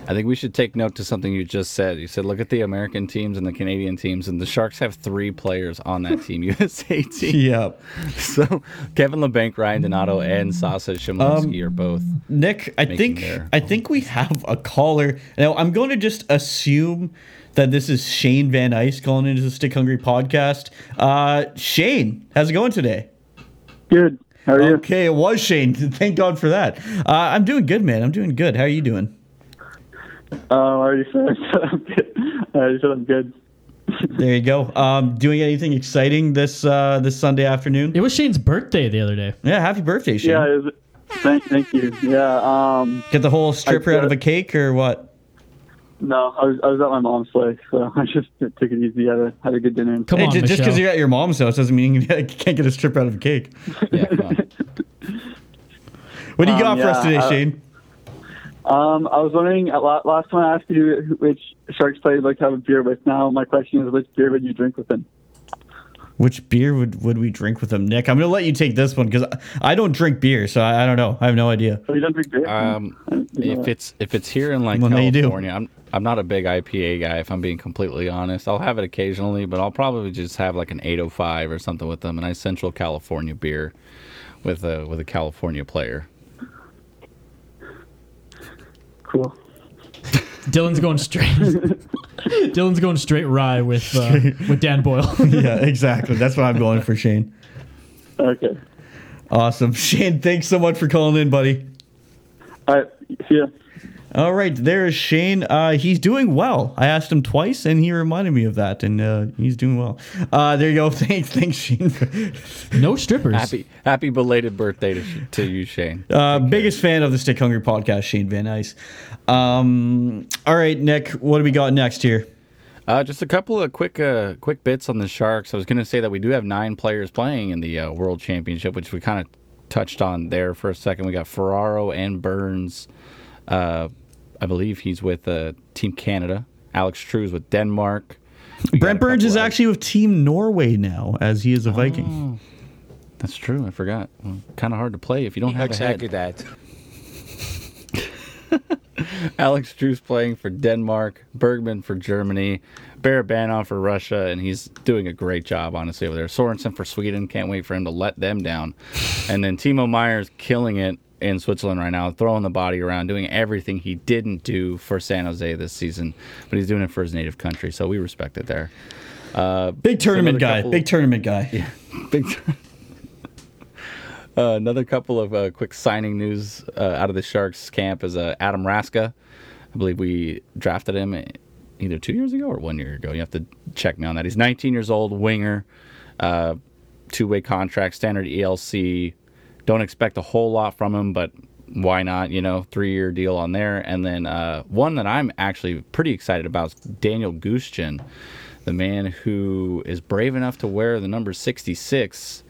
[SPEAKER 3] I think we should take note to something you just said. You said look at the American teams and the Canadian teams, and the Sharks have three players on that team USA team.
[SPEAKER 2] Yep.
[SPEAKER 3] So Kevin Labanc, Ryan Donato, and Sasha Chmelevski
[SPEAKER 2] Um,
[SPEAKER 3] are both.
[SPEAKER 2] Nick, I think
[SPEAKER 3] their-
[SPEAKER 2] I think we have a caller. Now I'm going to just assume that this is Shane Van Ice calling into the Stick Hungry podcast. Uh, Shane, how's it going today?
[SPEAKER 5] Good. How are you?
[SPEAKER 2] Okay, it was Shane. Thank God for that. Uh, I'm doing good, man. I'm doing good. How are you doing?
[SPEAKER 5] Uh, I already said I'm good. I already said I'm good.
[SPEAKER 2] There you go. Um, doing anything exciting this uh, this Sunday afternoon?
[SPEAKER 4] It was Shane's birthday the other day.
[SPEAKER 2] Yeah, happy birthday, Shane.
[SPEAKER 5] Yeah. Was, thank, thank you. Yeah. Um.
[SPEAKER 2] Get the whole stripper out of a cake or what?
[SPEAKER 5] No, I was I was at my mom's place, so I just took it easy. Had a had a good dinner.
[SPEAKER 4] Come
[SPEAKER 2] Hey,
[SPEAKER 4] on,
[SPEAKER 2] ju- just because you're at your mom's house doesn't mean you can't get a strip out of a cake.
[SPEAKER 3] Yeah.
[SPEAKER 2] What do you
[SPEAKER 5] Um,
[SPEAKER 2] got for us today,
[SPEAKER 5] uh,
[SPEAKER 2] Shane?
[SPEAKER 5] Um. I was wondering. Last time I asked you which Sharks player you'd like to have a beer with. Now my question is, which beer would you drink with him?
[SPEAKER 2] Which beer would, would we drink with him, Nick? I'm going to let you take this one because I don't drink beer, so I, I don't know. I have no idea.
[SPEAKER 5] Oh, you don't drink beer?
[SPEAKER 3] Um,
[SPEAKER 5] You know
[SPEAKER 3] if it's if it's here in like
[SPEAKER 2] Well, now you do.
[SPEAKER 3] California, I'm I'm not a big IPA guy. If I'm being completely honest, I'll have it occasionally, but I'll probably just have like an 805 or something with them, a nice Central California beer with a with a California player.
[SPEAKER 5] Cool.
[SPEAKER 4] Dylan's going straight. Dylan's going straight rye with uh, with Dan Boyle.
[SPEAKER 2] yeah, exactly. That's what I'm going for, Shane.
[SPEAKER 5] Okay.
[SPEAKER 2] Awesome. Shane, thanks so much for calling in, buddy.
[SPEAKER 5] All right. See ya.
[SPEAKER 2] All right, there is Shane. Uh, he's doing well. I asked him twice, and he reminded me of that, and uh, he's doing well. Uh, there you go. Thanks, thanks, Shane.
[SPEAKER 4] no strippers.
[SPEAKER 3] Happy happy belated birthday to, to you, Shane.
[SPEAKER 2] Uh, biggest fan of the Stick Hungry podcast, Shane Van Ice. Um, all right, Nick, what do we got next here?
[SPEAKER 3] Uh, just a couple of quick uh, quick bits on the Sharks. I was going to say that we do have nine players playing in the uh, World Championship, which we kind of touched on there for a second. We got Ferraro and Burns. Uh, I believe he's with uh, Team Canada. Alex True's with Denmark. We
[SPEAKER 2] Brent Burns is actually with Team Norway now, as he is a Viking.
[SPEAKER 3] That's true. I forgot. Well, kind of hard to play if you don't have
[SPEAKER 6] Exactly
[SPEAKER 3] a head.
[SPEAKER 6] that.
[SPEAKER 3] Alex True's playing for Denmark, Bergmann for Germany, Barabanov for Russia, and he's doing a great job, honestly, over there. Sorensen for Sweden, can't wait for him to let them down. And then Timo Meier's killing it in Switzerland right now, throwing the body around, doing everything he didn't do for San Jose this season, but he's doing it for his native country, so we respect it there. Uh,
[SPEAKER 2] Big tournament guy.
[SPEAKER 3] couple-
[SPEAKER 2] Big tournament guy.
[SPEAKER 3] Yeah, Big. uh, another couple of uh, quick signing news uh, out of the Sharks camp is uh, Adam Raska. I believe we drafted him either two years ago or one year ago. You have to check me on that. He's 19 years old, winger, uh, two way contract, standard ELC. Don't expect a whole lot from him, but why not? You know, three year deal on there. And then uh, one that I'm actually pretty excited about is Daniel Gushchin, the man who is brave enough to wear the number 66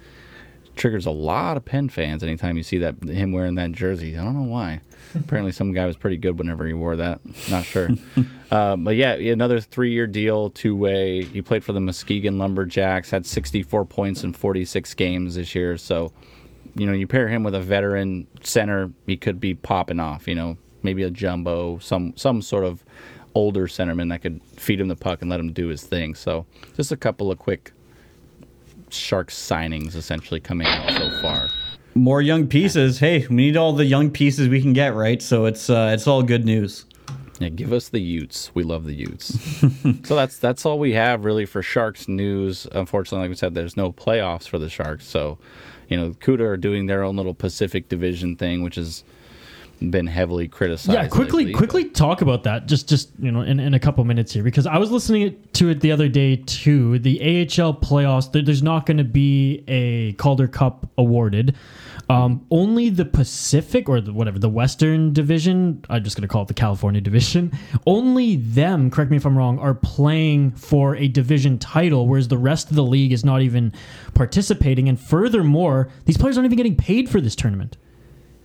[SPEAKER 3] triggers a lot of Penn fans anytime you see that him wearing that jersey. I don't know why. Apparently, some guy was pretty good whenever he wore that. Not sure. uh, but yeah, another three-year deal, two-way. He played for the Muskegon Lumberjacks, had 64 points in 46 games this year. So, you know, you pair him with a veteran center, he could be popping off. You know, maybe a jumbo, some some sort of older centerman that could feed him the puck and let him do his thing. So just a couple of quick Sharks signings essentially coming out so far.
[SPEAKER 2] More young pieces. Hey, we need all the young pieces we can get, right? So it's uh, it's all good news.
[SPEAKER 3] Yeah, give us the Utes. We love the Utes. so that's that's all we have really for Sharks news. Unfortunately, like we said, there's no playoffs for the Sharks. So, you know, CUDA are doing their own little Pacific Division thing, which has been heavily criticized.
[SPEAKER 4] Yeah, quickly,
[SPEAKER 3] lately,
[SPEAKER 4] quickly talk about that. Just, just you know, in, in a couple minutes here, because I was listening to it the other day too. The AHL playoffs. There, there's not going to be a Calder Cup awarded. Um, only the Pacific or the, whatever the Western Division. I'm just going to call it the California Division. Only them, correct me if I'm wrong, are playing for a division title, whereas the rest of the league is not even participating. And furthermore, these players aren't even getting paid for this tournament.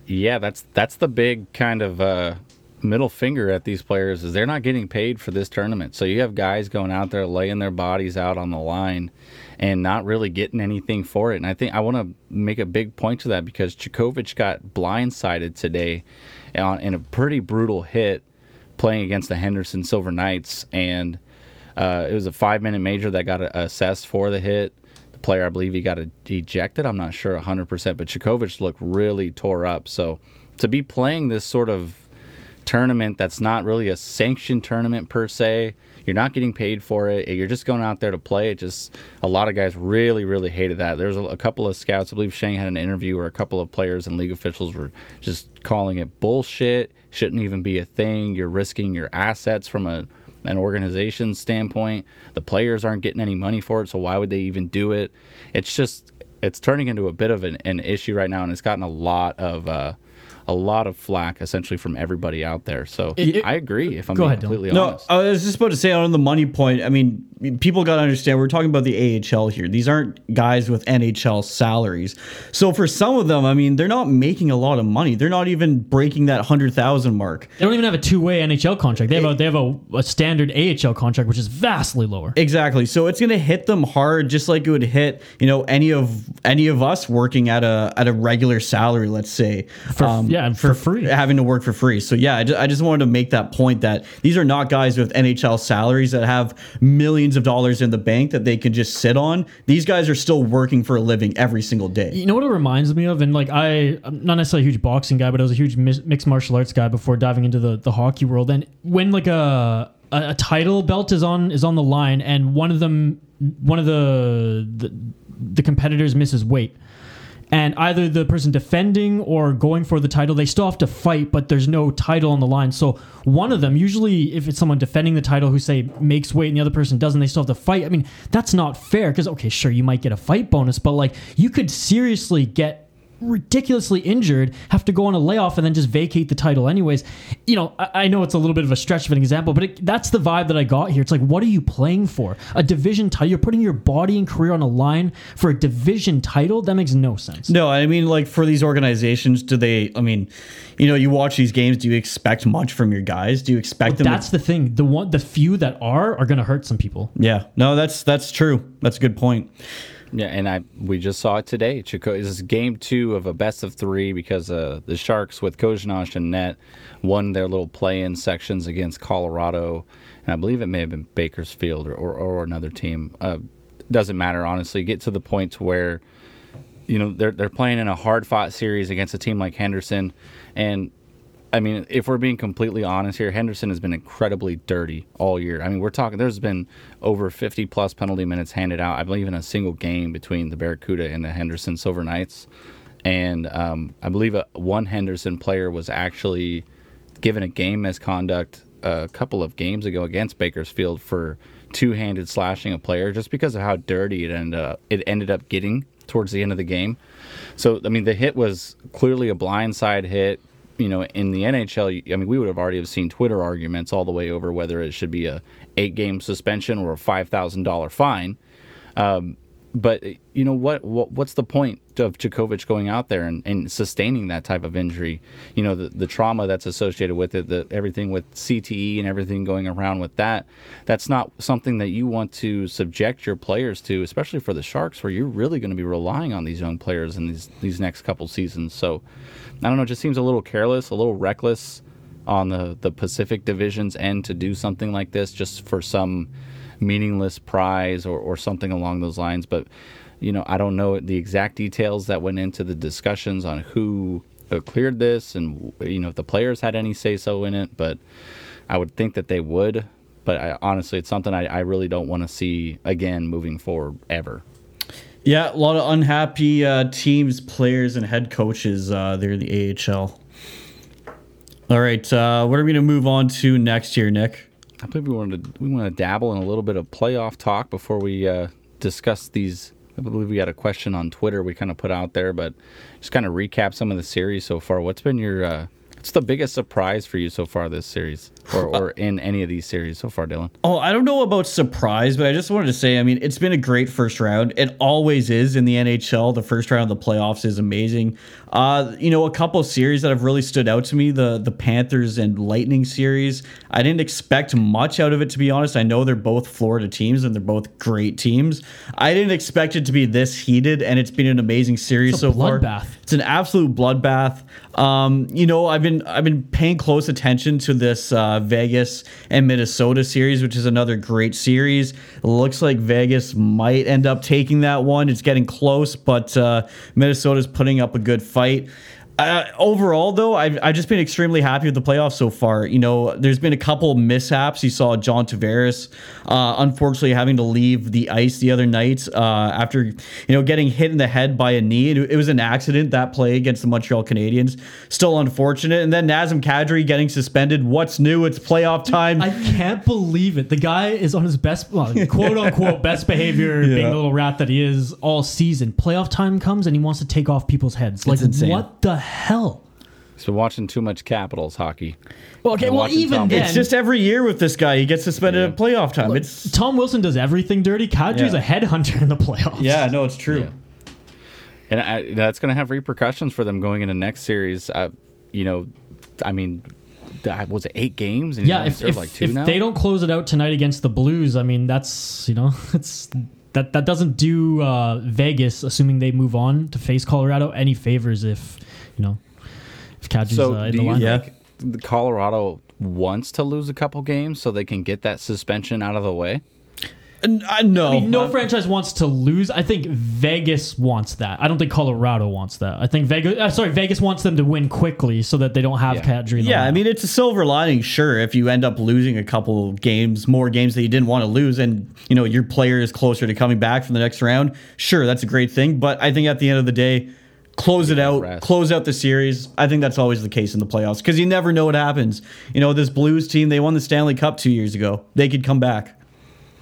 [SPEAKER 3] Yeah, that's that's the big kind of uh, middle finger at these players is they're not getting paid for this tournament. So you have guys going out there laying their bodies out on the line and not really getting anything for it. And I think I want to make a big point to that because Chekhovich got blindsided today in a pretty brutal hit playing against the Henderson Silver Knights, and uh, it was a five minute major that got assessed for the hit. The player, I believe, he got ejected. I'm not sure 100%, but Chekhovich looked really tore up. So to be playing this sort of tournament that's not really a sanctioned tournament per se. You're not getting paid for it. You're just going out there to play. It just a lot of guys really, really hated that. There's a, a couple of scouts. I believe Shane had an interview where a couple of players and league officials were just calling it bullshit. Shouldn't even be a thing. You're risking your assets from a an organization standpoint. The players aren't getting any money for it, so why would they even do it? It's just it's turning into a bit of an, an issue right now, and it's gotten a lot of. Uh, a lot of flack essentially from everybody out there. So
[SPEAKER 4] It- it-
[SPEAKER 3] I agree. If I'm
[SPEAKER 4] Go
[SPEAKER 3] being
[SPEAKER 4] ahead, Dylan.
[SPEAKER 3] completely
[SPEAKER 2] No, I was just about to say on the money point. I mean, people got to understand we're talking about the AHL here. These aren't guys with NHL salaries. So for some of them, I mean, they're not making a lot of money. They're not even breaking that hundred thousand mark.
[SPEAKER 4] They don't even have a two-way NHL contract. They have a they have a, a standard AHL contract, which is vastly lower.
[SPEAKER 2] Exactly. So it's going to hit them hard, just like it would hit you know any of any of us working at a at a regular salary. Let's say
[SPEAKER 4] For, um, yeah, and for, free.
[SPEAKER 2] having to work for free. So yeah, I ju- I just wanted to make that point that these are not guys with NHL salaries that have millions of dollars in the bank that they can just sit on. These guys are still working for a living every single day.
[SPEAKER 4] You know what it reminds me of, and like I, I'm not necessarily a huge boxing guy, but I was a huge mixed martial arts guy before diving into the, the hockey world. And when like a, a a title belt is on is on the line, and one of them, one of the the, the competitors misses weight, and either the person defending or going for the title, they still have to fight, but there's no title on the line. So one of them, usually if it's someone defending the title who say makes weight and the other person doesn't, they still have to fight. I mean, that's not fair because okay, sure, you might get a fight bonus, but like you could seriously get ridiculously injured, have to go on a layoff and then just vacate the title anyways. You know, I, I know it's a little bit of a stretch of an example, but it, that's the vibe that I got here. It's like, what are you playing for? A division title? You're putting your body and career on a line for a division title? That makes no sense.
[SPEAKER 2] No, I mean, like for these organizations, do they? I mean, you know, you watch these games. Do you expect much from your guys? Do you expect them? to-
[SPEAKER 4] That's the thing. The one, the few that are, are going to hurt some people.
[SPEAKER 2] yeah, no, that's that's true. That's a good point.
[SPEAKER 3] Yeah, and I we just saw it today. Chico is game two of a best of three because uh, the Sharks with Kozhinosh and net won their little play-in sections against Colorado, and I believe it may have been Bakersfield or or, or another team. Uh, doesn't matter honestly. Get to the point where you know they're they're playing in a hard-fought series against a team like Henderson, and I mean, if we're being completely honest here, Henderson has been incredibly dirty all year. I mean, we're talking, there's been over 50 plus penalty minutes handed out, I believe, in a single game between the Barracuda and the Henderson Silver Knights. And um, I believe a, one Henderson player was actually given a game misconduct uh, a couple of games ago against Bakersfield for two handed slashing a player just because of how dirty it ended up, uh, it ended up getting towards the end of the game. So, I mean, the hit was clearly a blindside hit you know, in the NHL, I mean, we would have already have seen Twitter arguments all the way over whether it should be a eight game suspension or a five thousand dollar fine. Um, but you know what, what? What's the point of Chekhovich going out there and, and sustaining that type of injury? You know, the, the trauma that's associated with it, the everything with CTE and everything going around with that. That's not something that you want to subject your players to, especially for the Sharks, where you're really going to be relying on these young players in these these next couple seasons. So, I don't know. It just seems a little careless, a little reckless. on the the Pacific Division's end to do something like this just for some meaningless prize or, or something along those lines. But you know, I don't know the exact details that went into the discussions on who cleared this and you know if the players had any say so in it. But I would think that they would. But I, honestly, it's something I, I really don't want to see again moving forward ever.
[SPEAKER 2] Yeah, a lot of unhappy uh, teams, players, and head coaches uh, there in the AHL. All right, uh, what are we going to move on to next year, Nick?
[SPEAKER 3] I believe we wanted to, we want to dabble in a little bit of playoff talk before we uh, discuss these. I believe we had a question on Twitter we kind of put out there, but just kind of recap some of the series so far. What's been your uh, what's the biggest surprise for you so far this series, or, or in any of these series so far, Dylan?
[SPEAKER 2] Oh, I don't know about surprise, but I just wanted to say, I mean, it's been a great first round. It always is in the NHL. The first round of the playoffs is amazing. Uh, you know, a couple of series that have really stood out to me, the the Panthers and Lightning series. I didn't expect much out of it to be honest. I know they're both Florida teams and they're both great teams. I didn't expect it to be this heated and it's been an amazing series
[SPEAKER 4] It's a
[SPEAKER 2] so far. It's an absolute bloodbath. Um, you know, I've been I've been paying close attention to this uh, Vegas and Minnesota series, which is another great series. Looks like Vegas might end up taking that one. It's getting close, but uh, Minnesota's putting up a good fight. Uh, overall, though, I've, I've just been extremely happy with the playoffs so far. You know, there's been a couple mishaps. You saw John Tavares, uh, unfortunately, having to leave the ice the other night uh, after, you know, getting hit in the head by a knee. It, it was an accident, that play against the Montreal Canadiens. Still unfortunate. And then Nazem Kadri getting suspended. What's new? It's playoff time.
[SPEAKER 4] I can't believe it. The guy is on his best, well, quote unquote, best behavior, being the little rat that he is all season. Playoff time comes and he wants to take off people's heads. Like,
[SPEAKER 2] insane.
[SPEAKER 4] what the hell?
[SPEAKER 3] He's been watching too much Capitals hockey.
[SPEAKER 4] Well, okay, well, even
[SPEAKER 3] Tom
[SPEAKER 4] then,
[SPEAKER 2] it's just every year with this guy. He gets suspended at playoff time. It's
[SPEAKER 4] Tom Wilson does everything dirty. Kadri's
[SPEAKER 2] Yeah.
[SPEAKER 4] a headhunter in the playoffs.
[SPEAKER 2] yeah, no, it's true.
[SPEAKER 3] Yeah. and I, that's going to have repercussions for them going into next series. Uh, you know, I mean, that- was it eight games? And
[SPEAKER 4] Yeah, if, if,
[SPEAKER 3] like two
[SPEAKER 4] if
[SPEAKER 3] now?
[SPEAKER 4] they don't close it out tonight against the Blues, I mean that's you know it's that that doesn't do uh, Vegas, assuming they move on to face Colorado, any favors if you know if Kadri's
[SPEAKER 3] So,
[SPEAKER 4] uh, in
[SPEAKER 3] do
[SPEAKER 4] the
[SPEAKER 3] you
[SPEAKER 4] line.
[SPEAKER 2] Yeah.
[SPEAKER 3] think the Colorado wants to lose a couple games so they can get that suspension out of the way?
[SPEAKER 2] N- uh, no,
[SPEAKER 4] I mean, no franchise wants to lose. I think Vegas wants that. I don't think Colorado wants that. I think Vegas. Uh, sorry, Vegas wants them to win quickly so that they don't have
[SPEAKER 3] Yeah.
[SPEAKER 4] Kadri. in the
[SPEAKER 2] Yeah, I mean it's a silver lining, sure. If you end up losing a couple games, more games that you didn't want to lose, and you know your player is closer to coming back from the next round, sure, that's a great thing. But I think at the end of the day, close it out,
[SPEAKER 3] rest.
[SPEAKER 2] close out the series. I think that's always the case in the playoffs because you never know what happens. You know, this Blues team, they won the Stanley Cup two years ago. They could come back.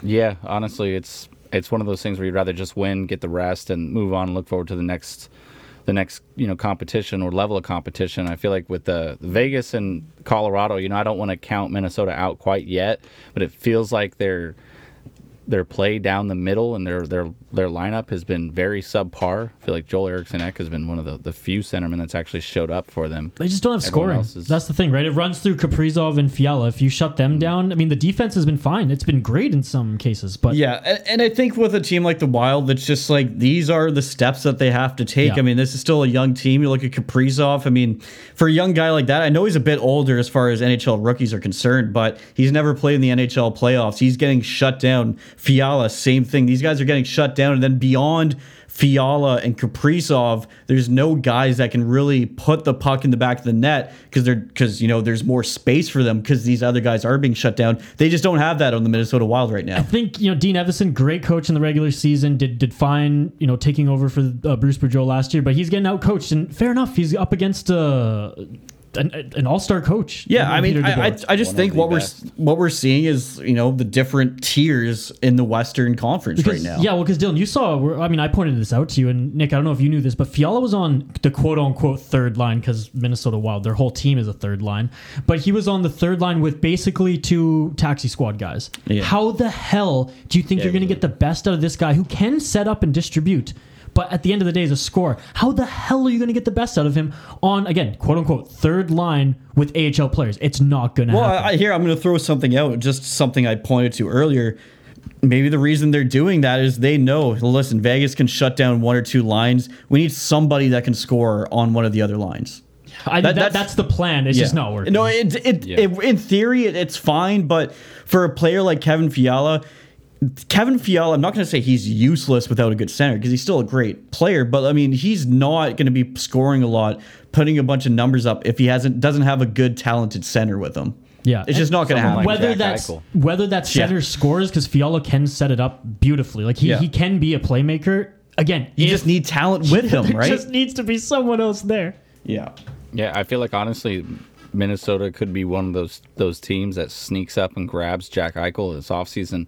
[SPEAKER 3] Yeah, honestly, it's it's one of those things where you'd rather just win, get the rest, and move on, and look forward to the next the next you know competition or level of competition. I feel like with the Vegas and Colorado, you know, I don't want to count Minnesota out quite yet, but it feels like their their play down the middle and their their their lineup has been very subpar. I feel like Joel Eriksson Ek has been one of the, the few centermen that's actually showed up for them.
[SPEAKER 4] They just don't have
[SPEAKER 3] Everyone
[SPEAKER 4] scoring.
[SPEAKER 3] is-
[SPEAKER 4] That's the thing, right? It runs through Kaprizov and Fiala. If you shut them hmm. down, I mean, the defense has been fine. It's been great in some cases, but
[SPEAKER 2] Yeah, and, and I think with a team like the Wild, it's just like these are the steps that they have to take.
[SPEAKER 4] Yeah.
[SPEAKER 2] I mean, this is still a young team. You look at Kaprizov. I mean, for a young guy like that, I know he's a bit older as far as NHL rookies are concerned, but he's never played in the NHL playoffs. He's getting shut down. Fiala, same thing. These guys are getting shut down, and then beyond. Fiala and Kaprizov, there's no guys that can really put the puck in the back of the net because they're because you know there's more space for them because these other guys are being shut down. They just don't have that on the Minnesota Wild right now.
[SPEAKER 4] I think you know Dean Evason, great coach in the regular season, did did fine. You know, taking over for uh, Bruce Boudreau last year, but he's getting out coached, and fair enough, he's up against uh, an, an all star coach.
[SPEAKER 2] Yeah, I mean, I, I, I just
[SPEAKER 3] One
[SPEAKER 2] think
[SPEAKER 3] of the
[SPEAKER 2] what we're
[SPEAKER 3] best.
[SPEAKER 2] what we're seeing is you know the different tiers in the Western Conference
[SPEAKER 4] Because,
[SPEAKER 2] right now.
[SPEAKER 4] Yeah, well, because Dylan, you saw. I mean, I pointed this out to you, and Nick, I don't know if you knew this, but Fiala was on the quote unquote third line because Minnesota Wild, their whole team is a third line, but he was on the third line with basically two taxi squad guys.
[SPEAKER 2] Yeah.
[SPEAKER 4] How the hell do you think you're going to get the best out of this guy who can set up and distribute? But at the end of the day, is a scorer. How the hell are you going to get the best out of him on again, quote unquote, third line with AHL players? It's not going to
[SPEAKER 2] Well,
[SPEAKER 4] happen.
[SPEAKER 2] I, I- here I'm going to throw something out, just something I pointed to earlier. Maybe the reason they're doing that is they know. Listen, Vegas can shut down one or two lines. We need somebody that can score on one of the other lines.
[SPEAKER 4] I,
[SPEAKER 2] That-
[SPEAKER 4] that,
[SPEAKER 2] that's-
[SPEAKER 4] that's, the plan. It's just not working.
[SPEAKER 2] No, it, it,
[SPEAKER 3] Yeah.
[SPEAKER 2] it in theory it, it's fine, but for a player like Kevin Fiala, Kevin Fiala, I'm not going to say he's useless without a good center because he's still a great player, but I mean he's not going to be scoring a lot, putting a bunch of numbers up if he hasn't doesn't have a good talented center with him.
[SPEAKER 4] Yeah.
[SPEAKER 2] it's just not going to happen.
[SPEAKER 3] like
[SPEAKER 4] whether
[SPEAKER 3] Jack
[SPEAKER 4] that's
[SPEAKER 3] Eichel.
[SPEAKER 4] whether that center
[SPEAKER 2] Yeah.
[SPEAKER 4] scores because Fiala can set it up beautifully. Like he,
[SPEAKER 2] Yeah.
[SPEAKER 4] he can be a playmaker. Again,
[SPEAKER 2] you
[SPEAKER 4] if-
[SPEAKER 2] just need talent with him, right?
[SPEAKER 4] just needs to be someone else there.
[SPEAKER 2] yeah.
[SPEAKER 3] Yeah, I feel like honestly, Minnesota could be one of those those teams that sneaks up and grabs Jack Eichel this offseason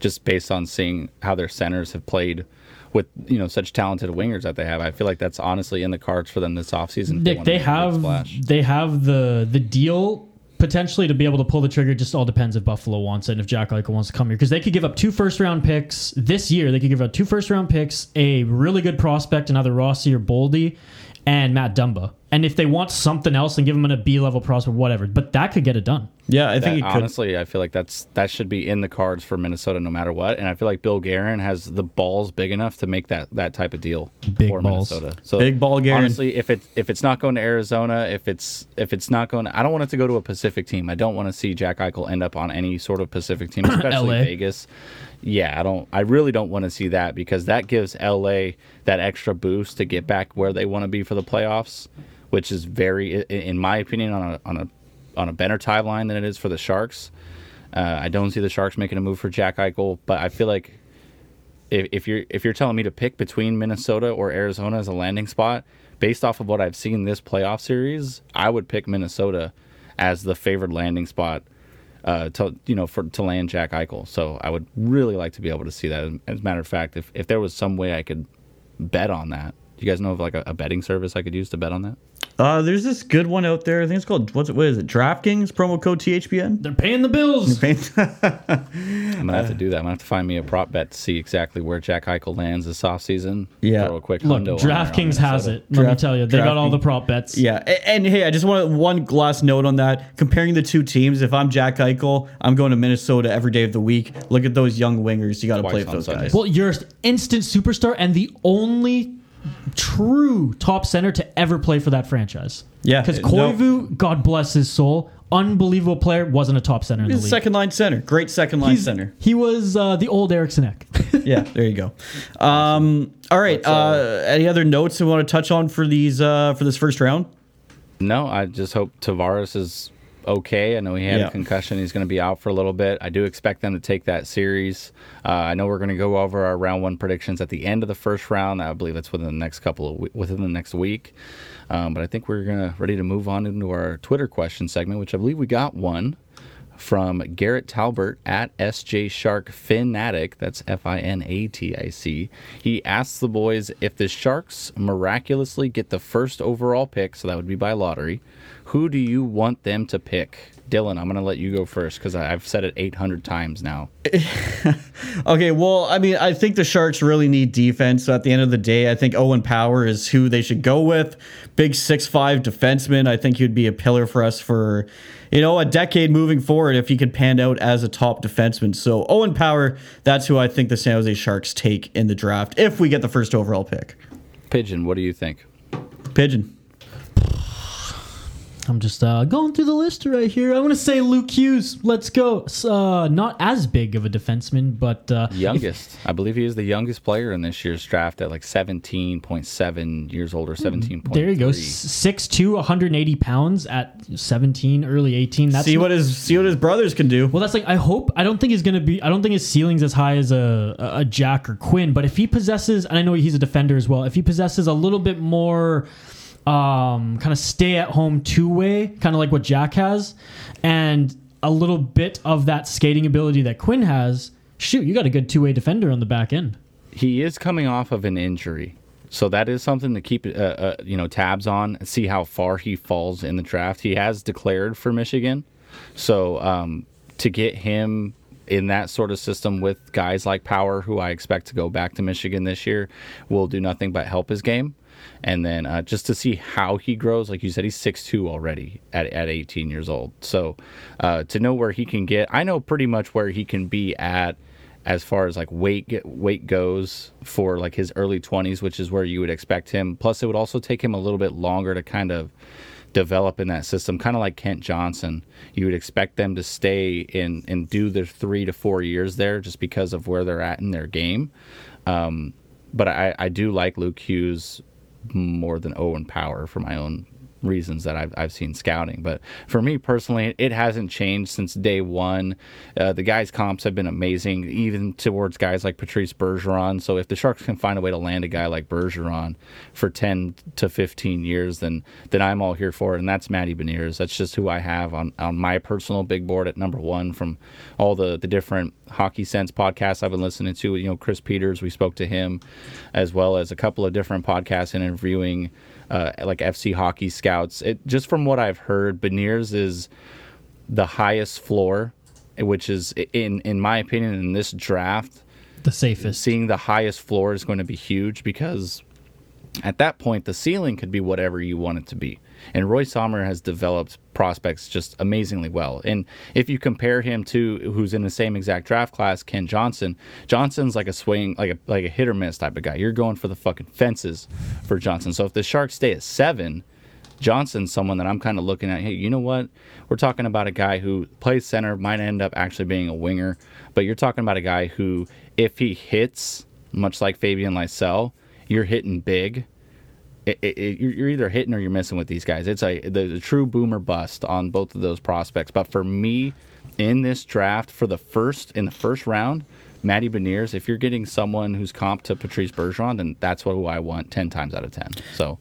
[SPEAKER 3] just based on seeing how their centers have played with you know such talented wingers that they have. I feel like that's honestly in the cards for them this offseason. if
[SPEAKER 4] Nick, they
[SPEAKER 3] big
[SPEAKER 4] have they have the the deal potentially to be able to pull the trigger. Just all depends if Buffalo wants it and if Jack Eichel wants to come here because they could give up two first round picks this year. They could give up two first round picks, a really good prospect in either Rossi or Boldy, and Matt Dumba. And if they want something else, then give them a B level prospect, whatever. But that could get it done.
[SPEAKER 2] Yeah, I think
[SPEAKER 3] That-
[SPEAKER 2] he could.
[SPEAKER 3] honestly, I feel like that's that should be in the cards for Minnesota no matter what. And I feel like Bill Guerin has the balls big enough to make that that type of deal
[SPEAKER 4] Big
[SPEAKER 3] for
[SPEAKER 4] balls.
[SPEAKER 3] Minnesota. So
[SPEAKER 2] Big ball Guerin.
[SPEAKER 3] Honestly, if it if it's not going to Arizona, if it's if it's not going, to, I don't want it to go to a Pacific team. I don't want to see Jack Eichel end up on any sort of Pacific team, especially Vegas. Yeah, I don't. I really don't want to see that because that gives LA that extra boost to get back where they want to be for the playoffs, which is very, in my opinion, on a on a on a better timeline than it is for the Sharks. Uh, I don't see the Sharks making a move for Jack Eichel, but I feel like if, if you're if you're telling me to pick between Minnesota or Arizona as a landing spot, based off of what I've seen this playoff series, I would pick Minnesota as the favored landing spot uh, to you know for to land Jack Eichel. So I would really like to be able to see that. As a matter of fact, if if there was some way I could bet on that, do you guys know of like a, a betting service I could use to bet on that?
[SPEAKER 2] Uh, there's this good one out there. I think it's called what's it? What is it? DraftKings promo code THPN.
[SPEAKER 4] They're paying the bills.
[SPEAKER 3] I'm gonna have to do that. I'm gonna have to find me a prop bet to see exactly where Jack Eichel lands this offseason.
[SPEAKER 2] Yeah.
[SPEAKER 3] Throw a quick
[SPEAKER 4] Look,
[SPEAKER 3] hundo on there on
[SPEAKER 4] DraftKings has it. Let me tell you, they got all the prop bets.
[SPEAKER 2] Yeah, a- and, hey, I just want one last note on that. Comparing the two teams, if I'm Jack Eichel, I'm going to Minnesota every day of the week. Look at those young wingers. You got to play with those
[SPEAKER 3] Sunday.
[SPEAKER 2] guys.
[SPEAKER 4] Well, you're an instant superstar and the only true top center to ever play for that franchise.
[SPEAKER 2] Yeah,
[SPEAKER 4] Because
[SPEAKER 2] uh, no.
[SPEAKER 4] Koivu, God bless his soul, unbelievable player, wasn't a top center in
[SPEAKER 2] He's
[SPEAKER 4] the league.
[SPEAKER 2] second line center. Great second line
[SPEAKER 4] He's-
[SPEAKER 2] center.
[SPEAKER 4] He was uh, the old Eriksson Ek.
[SPEAKER 2] Yeah, there you go. Um, all right. Uh, any other notes we want to touch on for these uh, for this first round?
[SPEAKER 3] No, I just hope Tavares is okay. I know he had
[SPEAKER 2] Yeah.
[SPEAKER 3] a concussion. He's going to be out for a little bit. I do expect them to take that series. Uh, I know we're going to go over our round one predictions at the end of the first round. I believe that's within the next couple of within the next week. Um, but I think we're gonna ready to move on into our Twitter question segment, which I believe we got one from Garrett Talbert at SJ Shark Finatic. That's F I N A T I C. He asks the boys if the Sharks miraculously get the first overall pick, so that would be by lottery, who do you want them to pick? Dylan, I'm going to let you go first because I've said it 800 times now.
[SPEAKER 2] Okay, well, I mean, I think the Sharks really need defense. So at the end of the day, I think Owen Power is who they should go with. Big six-five defenseman. I think he'd be a pillar for us for, you know, a decade moving forward if he could pan out as a top defenseman. So Owen Power, that's who I think the San Jose Sharks take in the draft if we get the first overall pick.
[SPEAKER 3] Pigeon, what do you think?
[SPEAKER 2] Pigeon.
[SPEAKER 4] I'm just uh, going through the list right here. I want to say Luke Hughes. Let's go. Uh, not as big of a defenseman, but uh,
[SPEAKER 3] Youngest. I believe he is the youngest player in this year's draft at like 17.7 years old or 17.3.
[SPEAKER 4] there you go. 6'2", 180 pounds at 17, early 18. That's
[SPEAKER 2] see what his see what his brothers can do.
[SPEAKER 4] Well, that's like I hope. I don't think he's gonna be. I don't think his ceiling's as high as a a Jack or Quinn. But if he possesses, and I know he's a defender as well, if he possesses a little bit more, um, kind of stay at home two way, kind of like what Jack has, and a little bit of that skating ability that Quinn has, shoot, you got a good two way defender on the back end.
[SPEAKER 3] he is coming off of an injury, so that is something to keep uh, uh, you know tabs on. And see how far he falls in the draft. He has declared for Michigan, so um, to get him in that sort of system with guys like Power, who I expect to go back to Michigan this year, will do nothing but help his game. And then uh, just to see how he grows, like you said, he's 6'2 already at, at 18 years old. So uh, to know where he can get, I know pretty much where he can be at as far as like weight weight goes for like his early 20s which is where you would expect him plus it would also take him a little bit longer to kind of develop in that system, kind of like Kent Johnson. You would expect them to stay in and do their three to four years there just because of where they're at in their game. Um, but I, I do like Luke Hughes more than Owen Power for my own reasons that I've, I've seen scouting. But for me personally, it hasn't changed since day one. Uh, the guys' comps have been amazing, even towards guys like Patrice Bergeron. So if the Sharks can find a way to land a guy like Bergeron for 10 to 15 years, then then I'm all here for it. And that's Matty Beniers. That's just who I have on, on my personal big board at number one from all the, the different Hockey Sense podcasts I've been listening to. You know, Chris Peters, we spoke to him, as well as a couple of different podcasts and interviewing uh, like FC hockey scouts. It just from what I've heard, Beniers is the highest floor, which is in in my opinion in this draft.
[SPEAKER 4] The safest.
[SPEAKER 3] Seeing the highest floor is going to be huge because at that point the ceiling could be whatever you want it to be. And Roy Sommer has developed prospects just amazingly well. And if you compare him to who's in the same exact draft class, Kent Johnson, Johnson's like a swing, like a like a hit or miss type of guy. You're going for the fucking fences for Johnson. So if the Sharks stay at seven, Johnson's someone that I'm kind of looking at. Hey, you know what? We're talking about a guy who plays center, might end up actually being a winger, but you're talking about a guy who, if he hits, much like Fabian Lysell, you're hitting big it, it, you're either hitting or you're missing with these guys. It's a the, true boomer bust on both of those prospects. But for me, in this draft, for the first in the first round, Matty Beniers, if you're getting someone who's comp to Patrice Bergeron, then that's what I want ten times out of ten. So.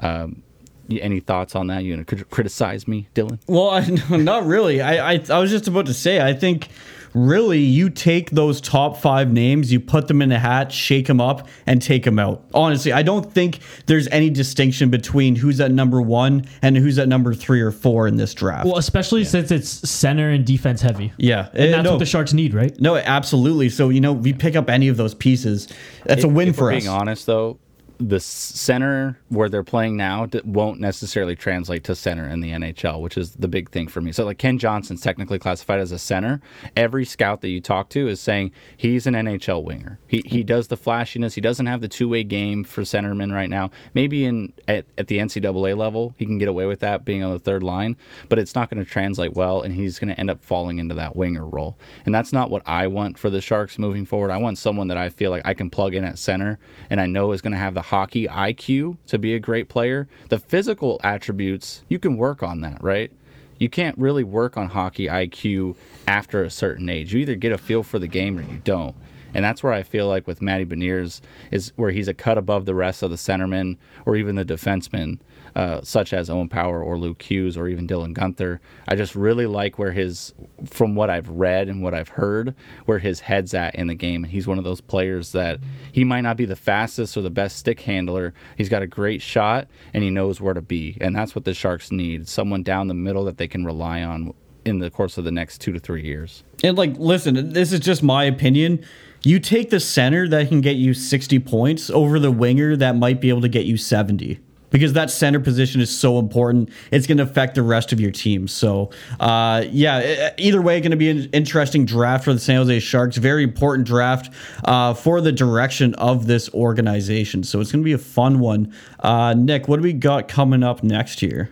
[SPEAKER 3] Um, any thoughts on that? You gonna criticize me, Dylan?
[SPEAKER 2] Well, I, not really. I, I I was just about to say. I think really you take those top five names, you put them in a hat, shake them up, and take them out. Honestly, I don't think there's any distinction between who's at number one and who's at number three or four in this draft.
[SPEAKER 4] Well, especially yeah. since it's center and defense heavy.
[SPEAKER 2] Yeah,
[SPEAKER 4] and eh, that's no, what the Sharks need, right?
[SPEAKER 2] No, absolutely. So you know, we pick up any of those pieces, that's if, a win for us.
[SPEAKER 3] Being honest, though, the center where they're playing now won't necessarily translate to center in the NHL, which is the big thing for me. So, like Kent Johnson's technically classified as a center. Every scout that you talk to is saying he's an NHL winger. He he does the flashiness. He doesn't have the two way game for centerman right now. Maybe in at, at the NCAA level he can get away with that being on the third line, but it's not going to translate well, and he's going to end up falling into that winger role. And that's not what I want for the Sharks moving forward. I want someone that I feel like I can plug in at center, and I know is going to have the hockey IQ to be a great player. The physical attributes, you can work on that, right? You can't really work on hockey IQ after a certain age. You either get a feel for the game or you don't. And that's where I feel like with Matty Beniers is where he's a cut above the rest of the centermen or even the defensemen uh, such as Owen Power or Luke Hughes or even Dylan Guenther. I just really like where his, from what I've read and what I've heard, where his head's at in the game. And He's one of those players that he might not be the fastest or the best stick handler. He's got a great shot and he knows where to be. And that's what the Sharks need someone down the middle that they can rely on in the course of the next two to three years.
[SPEAKER 2] And like, listen, this is just my opinion. You take the center that can get you 60 points over the winger that might be able to get you 70 because that center position is so important. It's going to affect the rest of your team. So, uh, yeah, either way, going to be an interesting draft for the San Jose Sharks. Very important draft uh, for the direction of this organization. So it's going to be a fun one. Uh, Nick, what do we got coming up next year?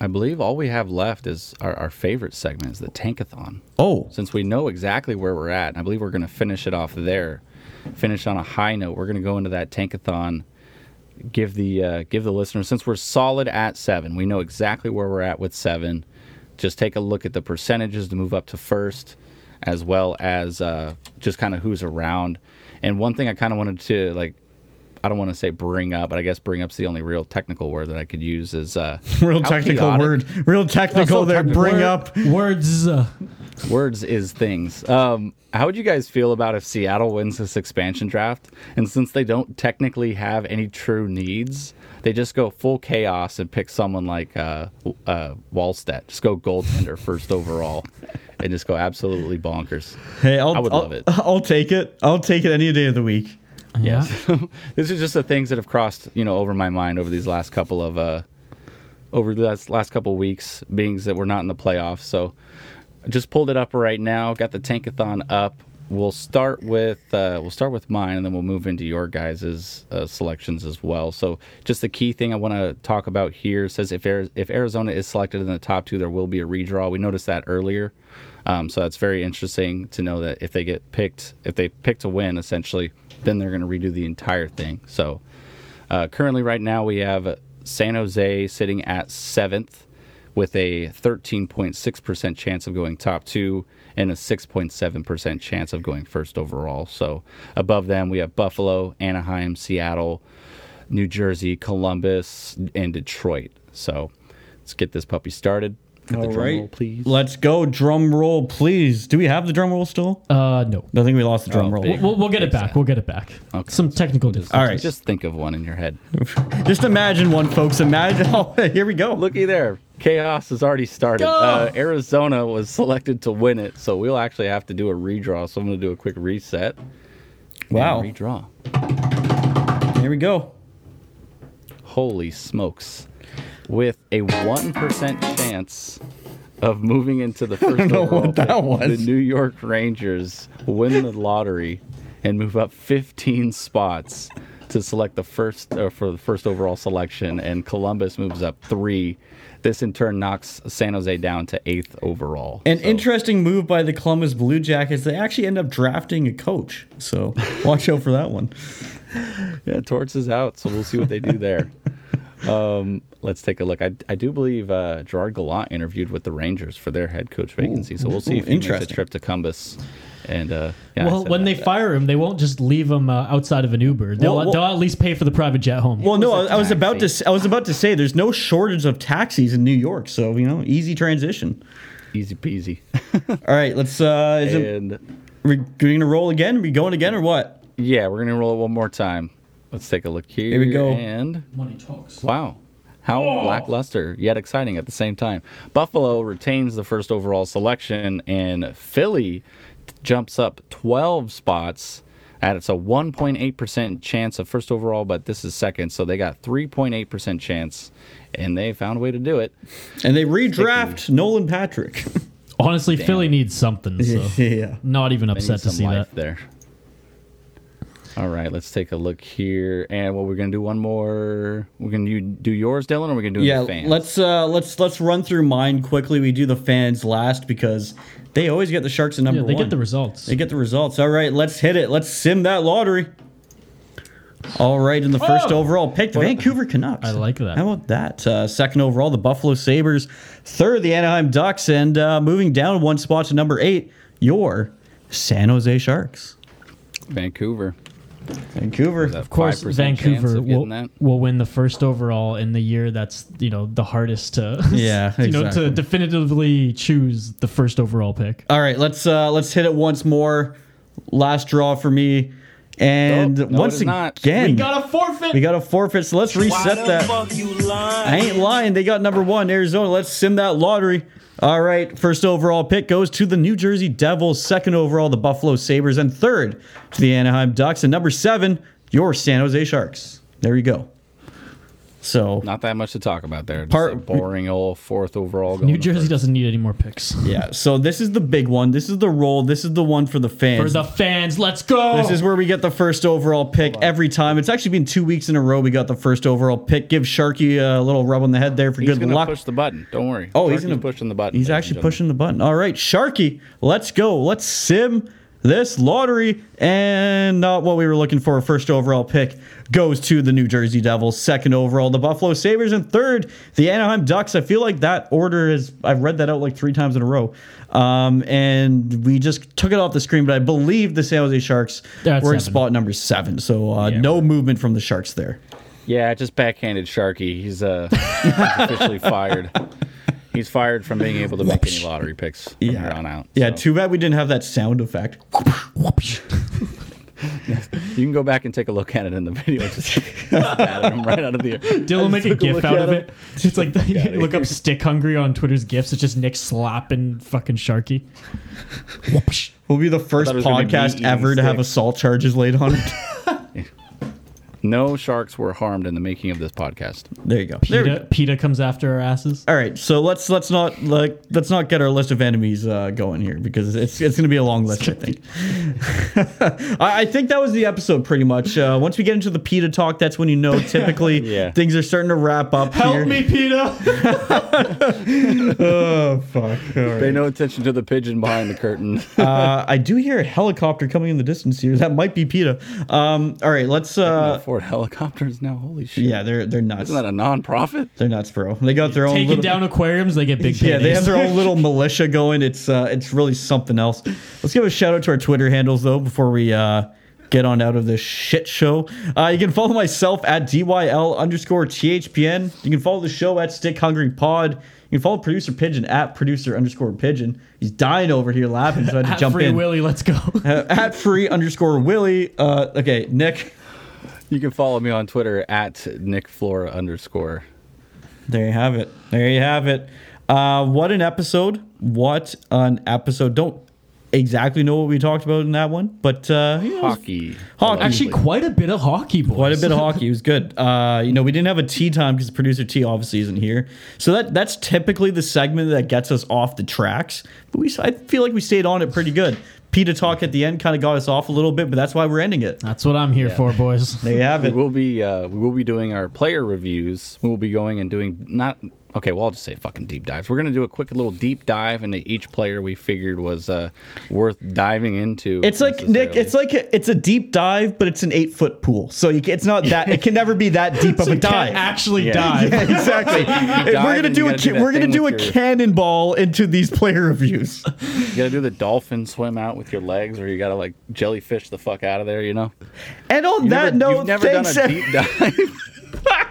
[SPEAKER 3] I believe all we have left is our, our favorite segment is the Tankathon.
[SPEAKER 2] Oh,
[SPEAKER 3] since we know exactly where we're at, I believe we're going to finish it off there. Finish on a high note. We're going to go into that Tankathon give the uh, give the listeners since we're solid at seven, we know exactly where we're at with seven. Just take a look at the percentages to move up to first, as well as uh, just kind of who's around. And one thing I kind of wanted to like I don't want to say bring up, but I guess bring up's the only real technical word that I could use is uh,
[SPEAKER 2] real technical chaotic. word, real technical there. Technical. Bring word, up
[SPEAKER 4] words.
[SPEAKER 3] Words is things. Um, how would you guys feel about if Seattle wins this expansion draft, and since they don't technically have any true needs, they just go full chaos and pick someone like uh, uh, Wallstedt, just go goaltender first overall, and just go absolutely bonkers.
[SPEAKER 2] Hey, I'll, I would I'll, love it. I'll take it. I'll take it any day of the week.
[SPEAKER 3] Yeah. Yes. this is just the things that have crossed, you know, over my mind over these last couple of uh over the last, last couple of weeks, beings that we're not in the playoffs. So Just pulled it up right now, got the tankathon up. we'll start with uh, we'll start with mine, and then we'll move into your guys' uh, selections as well. So, just the key thing I want to talk about here says if if Arizona is selected in the top two, there will be a redraw. We noticed that earlier, um, so that's very interesting to know that if they get picked, if they pick to win, essentially, then they're going to redo the entire thing. So, uh, currently, right now, we have San Jose sitting at seventh with a 13.6% chance of going top two and a 6.7% chance of going first overall. So above them, we have Buffalo, Anaheim, Seattle, New Jersey, Columbus, and Detroit. So let's get this puppy started. Get the drum
[SPEAKER 2] right,
[SPEAKER 3] roll, please.
[SPEAKER 2] Let's go. Drum roll, please. Do we have the drum roll still?
[SPEAKER 4] Uh, no.
[SPEAKER 2] I think we lost the drum
[SPEAKER 3] Oh,
[SPEAKER 2] roll.
[SPEAKER 3] big.
[SPEAKER 4] We'll, we'll get it back. We'll get it back.
[SPEAKER 3] Okay.
[SPEAKER 4] Some technical difficulties.
[SPEAKER 2] All right.
[SPEAKER 3] Just think of one in your head.
[SPEAKER 2] Just imagine one, folks. Imagine. Oh, here we go.
[SPEAKER 3] Looky there. Chaos has already started. Uh, Arizona was selected to win it, so we'll actually have to do a redraw. So I'm going to do a quick reset. and
[SPEAKER 2] Wow.
[SPEAKER 3] redraw.
[SPEAKER 2] Here we go.
[SPEAKER 3] Holy smokes. With a 1% chance of moving into the first
[SPEAKER 2] know
[SPEAKER 3] overall
[SPEAKER 2] what that
[SPEAKER 3] pick,
[SPEAKER 2] was.
[SPEAKER 3] the New York Rangers win the lottery and move up 15 spots to select the first uh, for the first overall selection and Columbus moves up 3. This in turn knocks San Jose down to 8th overall.
[SPEAKER 2] An
[SPEAKER 3] So,
[SPEAKER 2] interesting move by the Columbus Blue Jackets. They actually end up drafting a coach. So watch out for that one.
[SPEAKER 3] Yeah, Torts is out, so we'll see what they do there. Um, let's take a look. I, I do believe uh, Gerard Gallant interviewed with the Rangers for their head coach vacancy, so we'll see
[SPEAKER 2] ooh,
[SPEAKER 3] if he makes a trip to Columbus. And uh, yeah,
[SPEAKER 4] well,
[SPEAKER 3] said
[SPEAKER 4] when they
[SPEAKER 3] that.
[SPEAKER 4] fire him, they won't just leave him uh, outside of an Uber. They'll,
[SPEAKER 2] Well, well-
[SPEAKER 4] they'll at least pay for the private jet home.
[SPEAKER 2] Well, no,
[SPEAKER 3] I, a
[SPEAKER 2] I was about to.
[SPEAKER 3] taxi.
[SPEAKER 2] s- I was about to say there's no shortage of taxis in New York, so you know, easy transition.
[SPEAKER 3] easy peasy,
[SPEAKER 2] All right, let's. uh Is it,
[SPEAKER 3] and
[SPEAKER 2] we going to roll again? Are we going again or what?
[SPEAKER 3] yeah, we're gonna roll it one more time. Let's take a look here.
[SPEAKER 2] Here we go.
[SPEAKER 3] And
[SPEAKER 4] Money talks.
[SPEAKER 3] Wow. How lackluster, yet exciting at the same time. Buffalo retains the first overall selection, and Philly jumps up 12 spots. At it's a 1.8% chance of first overall, but this is second, so they got 3.8% chance, and they found a way to do it.
[SPEAKER 2] And they redraft Nolan Patrick.
[SPEAKER 4] Honestly, Philly needs something. So
[SPEAKER 2] yeah.
[SPEAKER 4] not even upset to see that.
[SPEAKER 3] there. All right, let's take a look here, and well, we're gonna do one more. We're gonna do, do yours, Dylan, or we're gonna do
[SPEAKER 2] Yeah,
[SPEAKER 3] fans?
[SPEAKER 2] let's uh let's let's run through mine quickly. We do the fans last because they always get the Sharks at number
[SPEAKER 4] Yeah, they
[SPEAKER 2] one.
[SPEAKER 4] get the results.
[SPEAKER 2] They get the results. All right, let's hit it. Let's sim that lottery. All right, in the first
[SPEAKER 4] Oh!
[SPEAKER 2] overall pick, the Vancouver Canucks.
[SPEAKER 4] I like that.
[SPEAKER 2] How about that? Uh, second overall, the Buffalo Sabres. Third, the Anaheim Ducks, and uh, moving down one spot to number eight, your San Jose Sharks.
[SPEAKER 3] Vancouver.
[SPEAKER 2] Vancouver.
[SPEAKER 4] Of course, Vancouver
[SPEAKER 3] of
[SPEAKER 4] will, will win the first overall in the year that's you know the hardest to
[SPEAKER 2] Yeah,
[SPEAKER 4] you know to definitively choose the first overall pick.
[SPEAKER 2] All right, let's uh, let's hit it once more. Last draw for me, and
[SPEAKER 3] Nope, no,
[SPEAKER 2] once
[SPEAKER 3] it is not.
[SPEAKER 2] again,
[SPEAKER 4] We got a forfeit.
[SPEAKER 2] we got a forfeit. So let's reset that. I ain't lying. They got number one, Arizona. Let's sim that lottery. All right, first overall pick goes to the New Jersey Devils. Second overall, the Buffalo Sabres, and third to the Anaheim Ducks. And number seven, your San Jose Sharks. There you go. So
[SPEAKER 3] Not that much to talk about there. Just
[SPEAKER 2] Part-
[SPEAKER 3] a boring old fourth overall.
[SPEAKER 4] New Jersey
[SPEAKER 3] first.
[SPEAKER 4] doesn't need any more picks.
[SPEAKER 2] yeah, so this is the big one. This is the roll. This is the one for the fans.
[SPEAKER 4] For the fans, let's go.
[SPEAKER 2] This is where we get the first overall pick every time. It's actually been two weeks in a row we got the first overall pick. Give Sharky a little rub on the head there for
[SPEAKER 3] He's
[SPEAKER 2] good
[SPEAKER 3] gonna
[SPEAKER 2] luck.
[SPEAKER 3] push the button. Don't worry.
[SPEAKER 2] Oh, he's gonna
[SPEAKER 3] pushing the button.
[SPEAKER 2] He's actually pushing the button. All right, Sharky, let's go. Let's sim this lottery. And not what we were looking for. First overall pick goes to the New Jersey Devils. Second overall, the Buffalo Sabres. And third, the Anaheim Ducks. I feel like that order is, I've read that out like three times in a row. Um, and we just took it off the screen, but I believe the San Jose Sharks
[SPEAKER 4] That's
[SPEAKER 2] were in
[SPEAKER 4] seven.
[SPEAKER 2] spot number seven. So uh,
[SPEAKER 3] Yeah.
[SPEAKER 2] no movement from the Sharks there.
[SPEAKER 3] Yeah, just backhanded Sharky. He's uh he's officially fired. He's fired from being able to make any lottery picks from here on out.
[SPEAKER 2] Yeah, too bad we didn't have that sound effect.
[SPEAKER 3] you can go back and take a look at it in the video. Just at him right out of the air.
[SPEAKER 4] Dylan make a
[SPEAKER 3] took a
[SPEAKER 4] gif out
[SPEAKER 3] at
[SPEAKER 4] of
[SPEAKER 3] him.
[SPEAKER 4] it. It's like the, look up stick hungry on Twitter's gifs. It's just Nick slapping fucking Sharky. Whoopsh.
[SPEAKER 2] We'll be the first
[SPEAKER 3] it was gonna be me
[SPEAKER 2] podcast ever to have assault charges laid on it.
[SPEAKER 3] No sharks were harmed in the making of this podcast.
[SPEAKER 2] There you go. There we go.
[SPEAKER 4] PETA, PETA comes after our asses.
[SPEAKER 2] All right, so let's let's not like let's not get our list of enemies uh, going here because it's it's going to be a long list. I think. I, I think that was the episode pretty much. Uh, once we get into the PETA talk, that's when you know typically
[SPEAKER 3] Yeah.
[SPEAKER 2] things are starting to wrap up.
[SPEAKER 4] Help
[SPEAKER 2] here.
[SPEAKER 4] me, PETA!
[SPEAKER 2] Oh fuck! All right.
[SPEAKER 3] Pay no attention to the pigeon behind the curtain.
[SPEAKER 2] uh, I do hear a helicopter coming in the distance here. That might be PETA. Um, all right, let's. Uh,
[SPEAKER 3] Ford helicopters now. Holy shit!
[SPEAKER 2] yeah, they're they're nuts.
[SPEAKER 3] Isn't that a non-profit?
[SPEAKER 2] They're nuts, bro. They got their own
[SPEAKER 4] Taking
[SPEAKER 2] little,
[SPEAKER 4] down aquariums, they get big
[SPEAKER 2] Yeah, they have their own little militia going. It's uh, it's really something else. Let's give a shout out to our Twitter handles though before we uh, get on out of this shit show. Uh, you can follow myself at dyl underscore thpn. You can follow the show at Stick Hungry Pod. You can follow producer Pigeon at producer underscore Pigeon. He's dying over here laughing, so I had to
[SPEAKER 4] At
[SPEAKER 2] jump
[SPEAKER 4] Free
[SPEAKER 2] in.
[SPEAKER 4] Willy, let's go.
[SPEAKER 2] Uh, at free underscore Willie. Uh, okay, Nick.
[SPEAKER 3] You can follow me on Twitter at Nick Flohr underscore.
[SPEAKER 2] There you have it. There you have it. Uh, what an episode! What an episode! Don't exactly know what we talked about in that one, but uh, you know,
[SPEAKER 3] Hockey.
[SPEAKER 2] Hockey.
[SPEAKER 4] Actually, quite a bit of hockey, boys.
[SPEAKER 2] quite a bit of hockey. It was good. Uh, you know, we didn't have a tea time because producer T obviously isn't here, so that that's typically the segment that gets us off the tracks. But we, I feel like we stayed on it pretty good. PETA talk at the end kind of got us off a little bit, but that's why we're ending it.
[SPEAKER 4] That's what I'm here for, boys.
[SPEAKER 2] There you have it.
[SPEAKER 3] We will be uh, we will be doing our player reviews. We will be going and doing not okay. Well, I'll just say fucking deep dives. We're gonna do a quick little deep dive into each player we figured was uh, worth diving into.
[SPEAKER 2] It's like Nick. It's like a, it's a deep dive, but it's an eight foot pool. So you, it's not that. It can never be that deep of a
[SPEAKER 4] you can't
[SPEAKER 2] dive.
[SPEAKER 4] actually
[SPEAKER 3] Yeah.
[SPEAKER 4] dive.
[SPEAKER 2] Yeah, exactly.
[SPEAKER 3] dive
[SPEAKER 2] we're gonna do a
[SPEAKER 3] do
[SPEAKER 2] we're gonna do a
[SPEAKER 3] your-
[SPEAKER 2] cannonball into these player reviews.
[SPEAKER 3] you gotta do the dolphin swim out with your legs, or you gotta like jellyfish the fuck out of there. You know.
[SPEAKER 2] And on
[SPEAKER 3] You
[SPEAKER 2] that
[SPEAKER 3] never,
[SPEAKER 2] note,
[SPEAKER 3] you've never
[SPEAKER 2] thanks.
[SPEAKER 3] done a deep dive.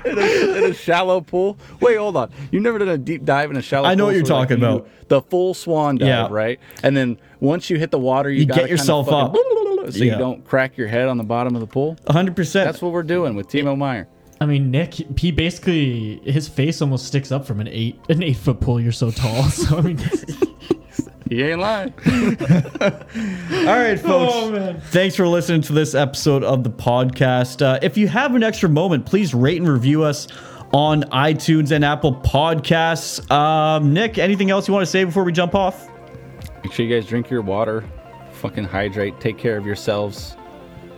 [SPEAKER 3] In, a, in a shallow pool. Wait, hold on. You've never done a deep dive in a shallow.
[SPEAKER 2] I know
[SPEAKER 3] pool,
[SPEAKER 2] what you're
[SPEAKER 3] so, like,
[SPEAKER 2] talking
[SPEAKER 3] you
[SPEAKER 2] about.
[SPEAKER 3] do The full swan dive,
[SPEAKER 2] Yeah.
[SPEAKER 3] right? And then once you hit the water, you,
[SPEAKER 2] You
[SPEAKER 3] gotta
[SPEAKER 2] get yourself
[SPEAKER 3] kinda
[SPEAKER 2] up.
[SPEAKER 3] fucking- so
[SPEAKER 2] Yeah.
[SPEAKER 3] you don't crack your head on the bottom of the pool.
[SPEAKER 2] 100. percent
[SPEAKER 3] That's what we're doing with Timo Meier.
[SPEAKER 4] I mean, Nick, he basically his face almost sticks up from an eight an eight foot pool. You're so tall. So I mean,
[SPEAKER 3] He ain't lying.
[SPEAKER 2] All right, folks.
[SPEAKER 4] Oh.
[SPEAKER 2] Thanks for listening to this episode of the podcast. Uh, if you have an extra moment, please rate and review us on iTunes and Apple Podcasts. Um, Nick, anything else you want to say before we jump off?
[SPEAKER 3] Make sure you guys drink your water, fucking hydrate, take care of yourselves,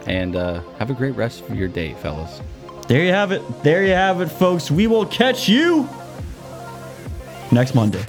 [SPEAKER 3] and uh, have a great rest of your day, fellas.
[SPEAKER 2] There you have it. There you have it, folks. We will catch you next Monday.